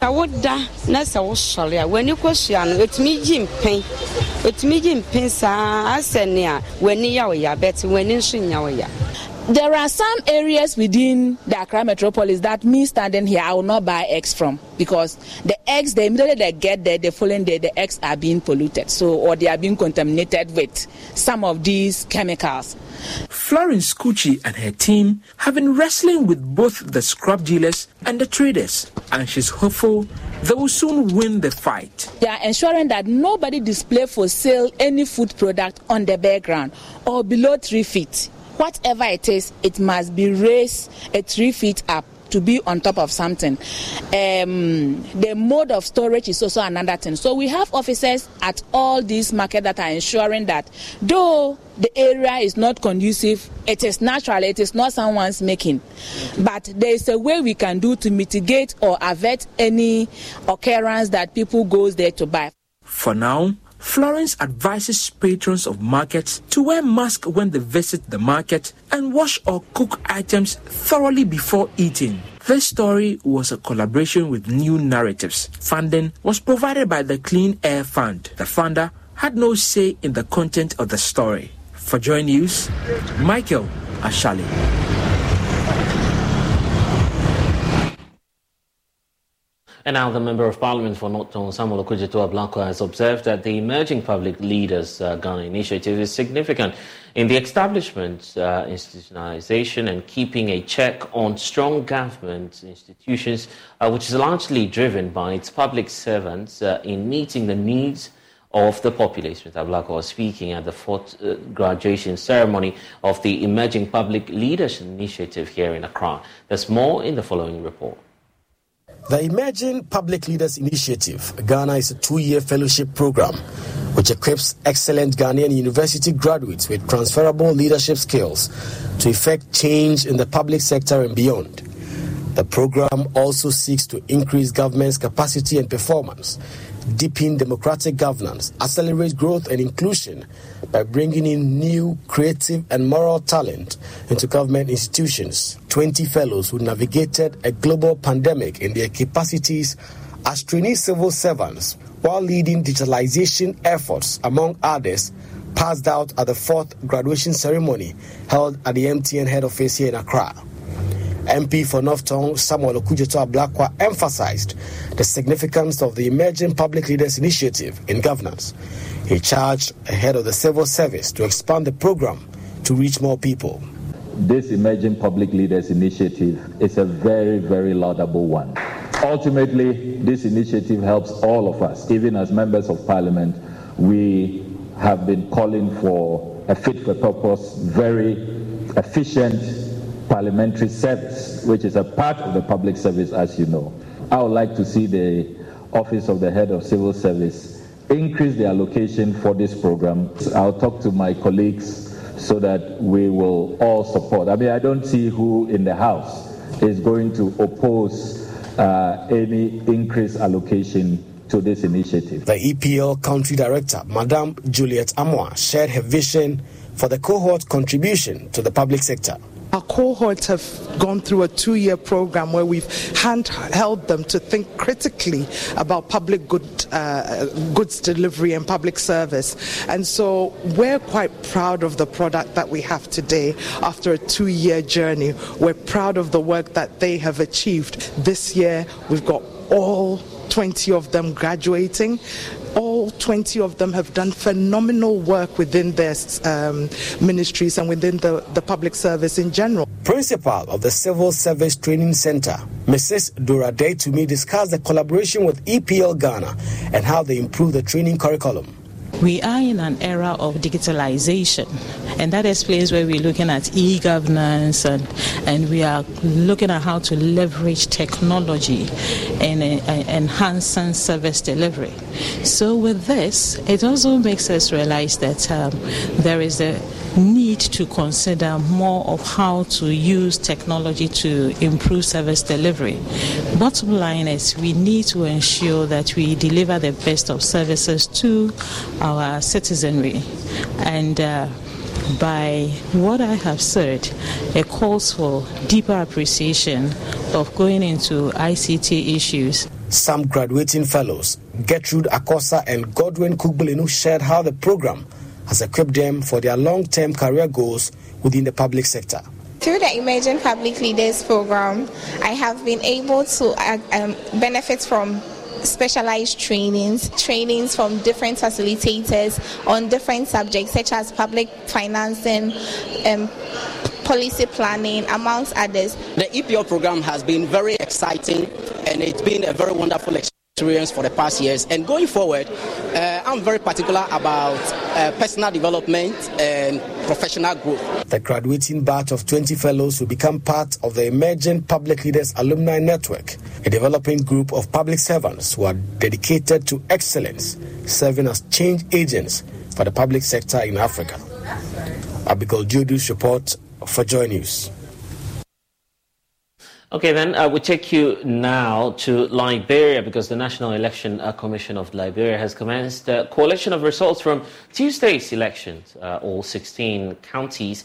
Woda na sɛ wosɔre a w'ani kɔsua no ɛtumi gye mpɛn ɛtumi gye mpɛn saa asɛ ne a w'ani ya wo ya bɛte w'ani nso nya wo ya There are some areas within the Accra metropolis that me standing here, I will not buy eggs from because the eggs, they immediately they get there, the following day, the eggs are being polluted, so or they are being contaminated with some of these chemicals. Florence Kuchi and her team have been wrestling with both the scrap dealers and the traders, and she's hopeful they will soon win the fight. They are ensuring that nobody display for sale any food product on the background or below three feet. Whatever it is, it must be raised a three feet up to be on top of something. Um, the mode of storage is also another thing. So we have officers at all these markets that are ensuring that though the area is not conducive, it is natural, it is not someone's making. But there is a way we can do to mitigate or avert any occurrence that people goes there to buy. For now, Florence advises patrons of markets to wear masks when they visit the market and wash or cook items thoroughly before eating. This story was a collaboration with New Narratives. Funding was provided by the Clean Air Fund. The funder had no say in the content of the story. For Joy News, Michael Ashali. And now the Member of Parliament for Northern Samuel Okudzeto Ablakwa has observed that the Emerging Public Leaders uh, Ghana initiative is significant in the establishment, uh, institutionalization and keeping a check on strong government institutions, uh, which is largely driven by its public servants uh, in meeting the needs of the population. Mr. Ablakwa was speaking at the fourth uh, graduation ceremony of the Emerging Public Leaders Initiative here in Accra. There's more in the following report. The Emerging Public Leaders Initiative, Ghana, is a two year fellowship program which equips excellent Ghanaian university graduates with transferable leadership skills to effect change in the public sector and beyond. The program also seeks to increase government's capacity and performance, deepen democratic governance, accelerate growth and inclusion by bringing in new, creative, and moral talent into government institutions. 20 fellows who navigated a global pandemic in their capacities as trainee civil servants while leading digitalization efforts, among others, passed out at the fourth graduation ceremony held at the MTN head office here in Accra. MP for North Tongu Samuel Okudzeto Ablakwa emphasized the significance of the Emerging Public Leaders Initiative in governance. He charged ahead of the civil service to expand the program to reach more people. This Emerging Public Leaders Initiative is a very, very laudable one. Ultimately, this initiative helps all of us, even as members of parliament. We have been calling for a fit for purpose, very efficient parliamentary service, which is a part of the public service, as you know. I would like to see the Office of the Head of Civil Service increase the allocation for this program. I'll talk to my colleagues so that we will all support. I mean, I don't see who in the House is going to oppose uh, any increased allocation to this initiative. The EPL country director, Madame Juliet Amoa, shared her vision for the cohort contribution to the public sector. Our cohorts have gone through a two year program where we've handheld them to think critically about public good, uh, goods delivery and public service. And so we're quite proud of the product that we have today after a two year journey. We're proud of the work that they have achieved. This year, we've got all 20 of them graduating. All 20 of them have done phenomenal work within their um, ministries and within the, the public service in general. Principal of the Civil Service Training Center, Mrs. Dora Day to me discussed the collaboration with EPL Ghana and how they improve the training curriculum. We are in an era of digitalization, and that explains where we're looking at e governance and, and we are looking at how to leverage technology and uh, enhancing service delivery. So, with this, it also makes us realize that um, there is a need to consider more of how to use technology to improve service delivery. Bottom line is we need to ensure that we deliver the best of services to our citizenry. And uh, by what I have said, it calls for deeper appreciation of going into ICT issues. Some graduating fellows, Gertrude Akosa and Godwin Kugbelinu, shared how the program has equipped them for their long term career goals within the public sector. Through the Emerging Public Leaders Program, I have been able to uh, um, benefit from specialized trainings, trainings from different facilitators on different subjects such as public financing, um, policy planning, amongst others. The EPO program has been very exciting and it's been a very wonderful experience for the past years. And going forward, uh, I'm very particular about uh, personal development and professional growth. The graduating batch of 20 fellows will become part of the Emerging Public Leaders Alumni Network, a developing group of public servants who are dedicated to excellence, serving as change agents for the public sector in Africa. Abigail Judu's report for Joy News. Okay, then uh, we take you now to Liberia because the National Election uh, Commission of Liberia has commenced a coalition of results from Tuesday's elections. Uh, all 16 counties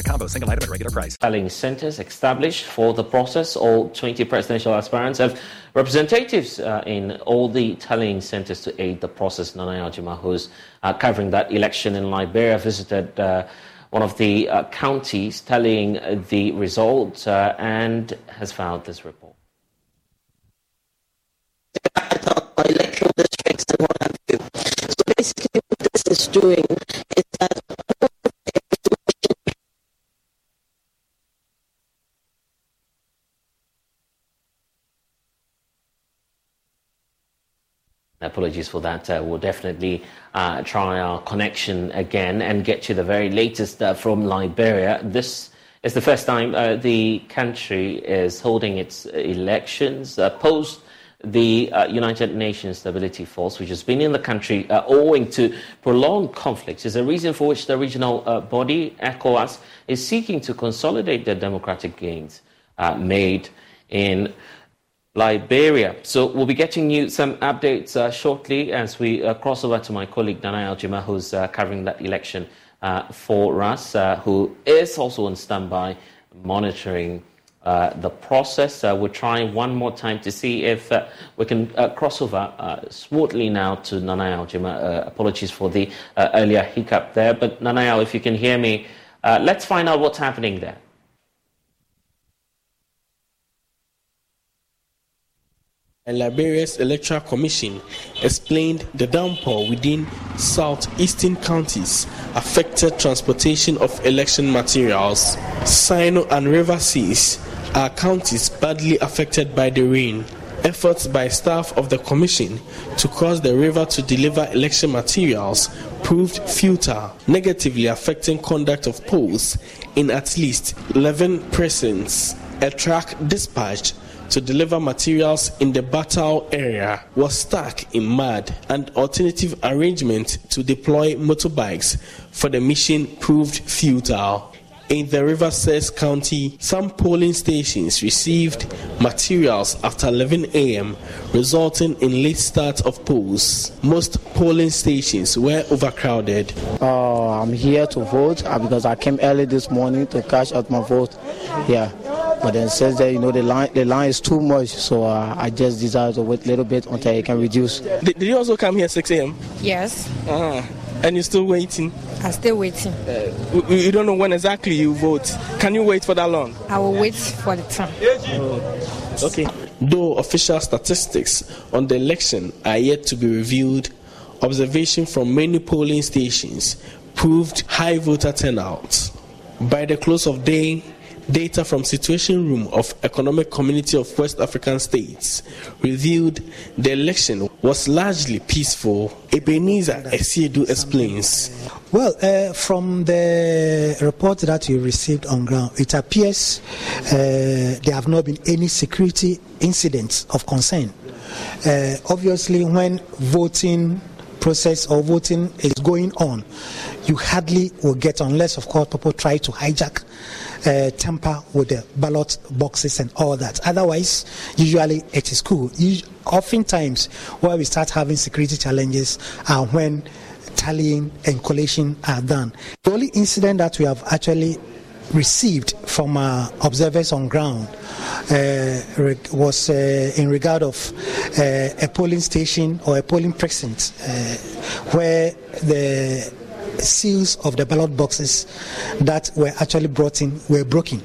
in a combo. Single item at regular price. Tallying centers established for the process. All 20 presidential aspirants have representatives uh, in all the tallying centers to aid the process. Nana Algema, who's uh, covering that election in Liberia, visited uh, one of the uh, counties tallying the results uh, and has filed this report. electoral districts and what have you. So basically, what this is doing Apologies for that. Uh, we'll definitely uh, try our connection again and get you the very latest uh, from Liberia. This is the first time uh, the country is holding its elections uh, post the uh, United Nations Stability Force, which has been in the country owing to prolonged conflicts, is a reason for which the regional body, ECOWAS, is seeking to consolidate the democratic gains made in Liberia. So we'll be getting you some updates uh, shortly as we uh, cross over to my colleague Danai Aljima, who's uh, covering that election uh, for us, uh, who is also on standby monitoring uh, the process. we're trying one more time to see if we can cross over smoothly now to Nanayal Jima. apologies for the earlier hiccup there, but Nanayal, if you can hear me, let's find out what's happening there. And Liberia's Electoral Commission explained the downpour within southeastern counties affected transportation of election materials. Sinoe and River Cess are counties badly affected by the rain. Efforts by staff of the commission to cross the river to deliver election materials proved futile, negatively affecting conduct of polls in at least 11 precincts. A truck dispatched to deliver materials in the battle area was stuck in mud, and alternative arrangements to deploy motorbikes for the mission proved futile. In the River Cess County, some polling stations received materials after 11 a.m., resulting in late start of polls. Most polling stations were overcrowded. Uh, I'm here to vote uh, because I came early this morning to cash out my vote. Yeah, but then says that you know the line the line is too much, so uh, I just decided to wait a little bit until it can reduce. Did, did you also come here 6 a.m.? Yes. Uh-huh. And you're still waiting? I'm still waiting. Uh, you don't know when exactly you vote. Can you wait for that long? I will wait for the time. Oh. Okay. Though official statistics on the election are yet to be revealed, observation from many polling stations proved high voter turnout. By the close of day, Data from Situation Room of Economic Community of West African States revealed the election was largely peaceful. Ebenezer Asiedu explains. Well, uh, from the report that we received on ground, it appears uh, there have not been any security incidents of concern. Uh, obviously, when voting process or voting is going on, you hardly will get, unless of course people try to hijack, uh, tamper with the ballot boxes and all that. Otherwise, usually it is cool. Oftentimes, where we start having security challenges are when tallying and collation are done. The only incident that we have actually received from our observers on ground uh, was uh, in regard of uh, a polling station or a polling precinct uh, where the seals of the ballot boxes that were actually brought in were broken.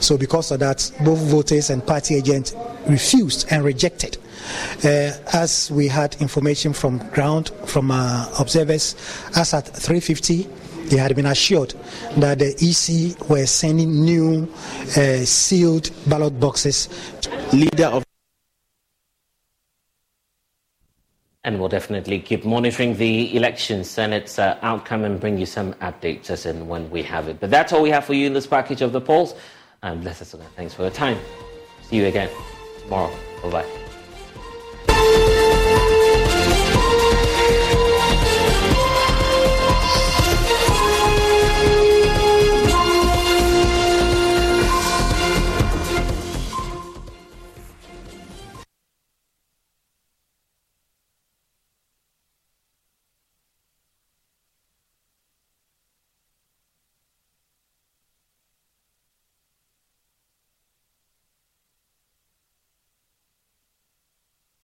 So because of that, both voters and party agents refused and rejected. Uh, as we had information from ground from our observers, as at 350, they had been assured that the EC were sending new uh, sealed ballot boxes. Leader of And we'll definitely keep monitoring the elections and its uh, outcome and bring you some updates as and when we have it. But that's all we have for you in this package of the polls. I'm Blessed Suga. Thanks for your time. See you again tomorrow. Bye bye.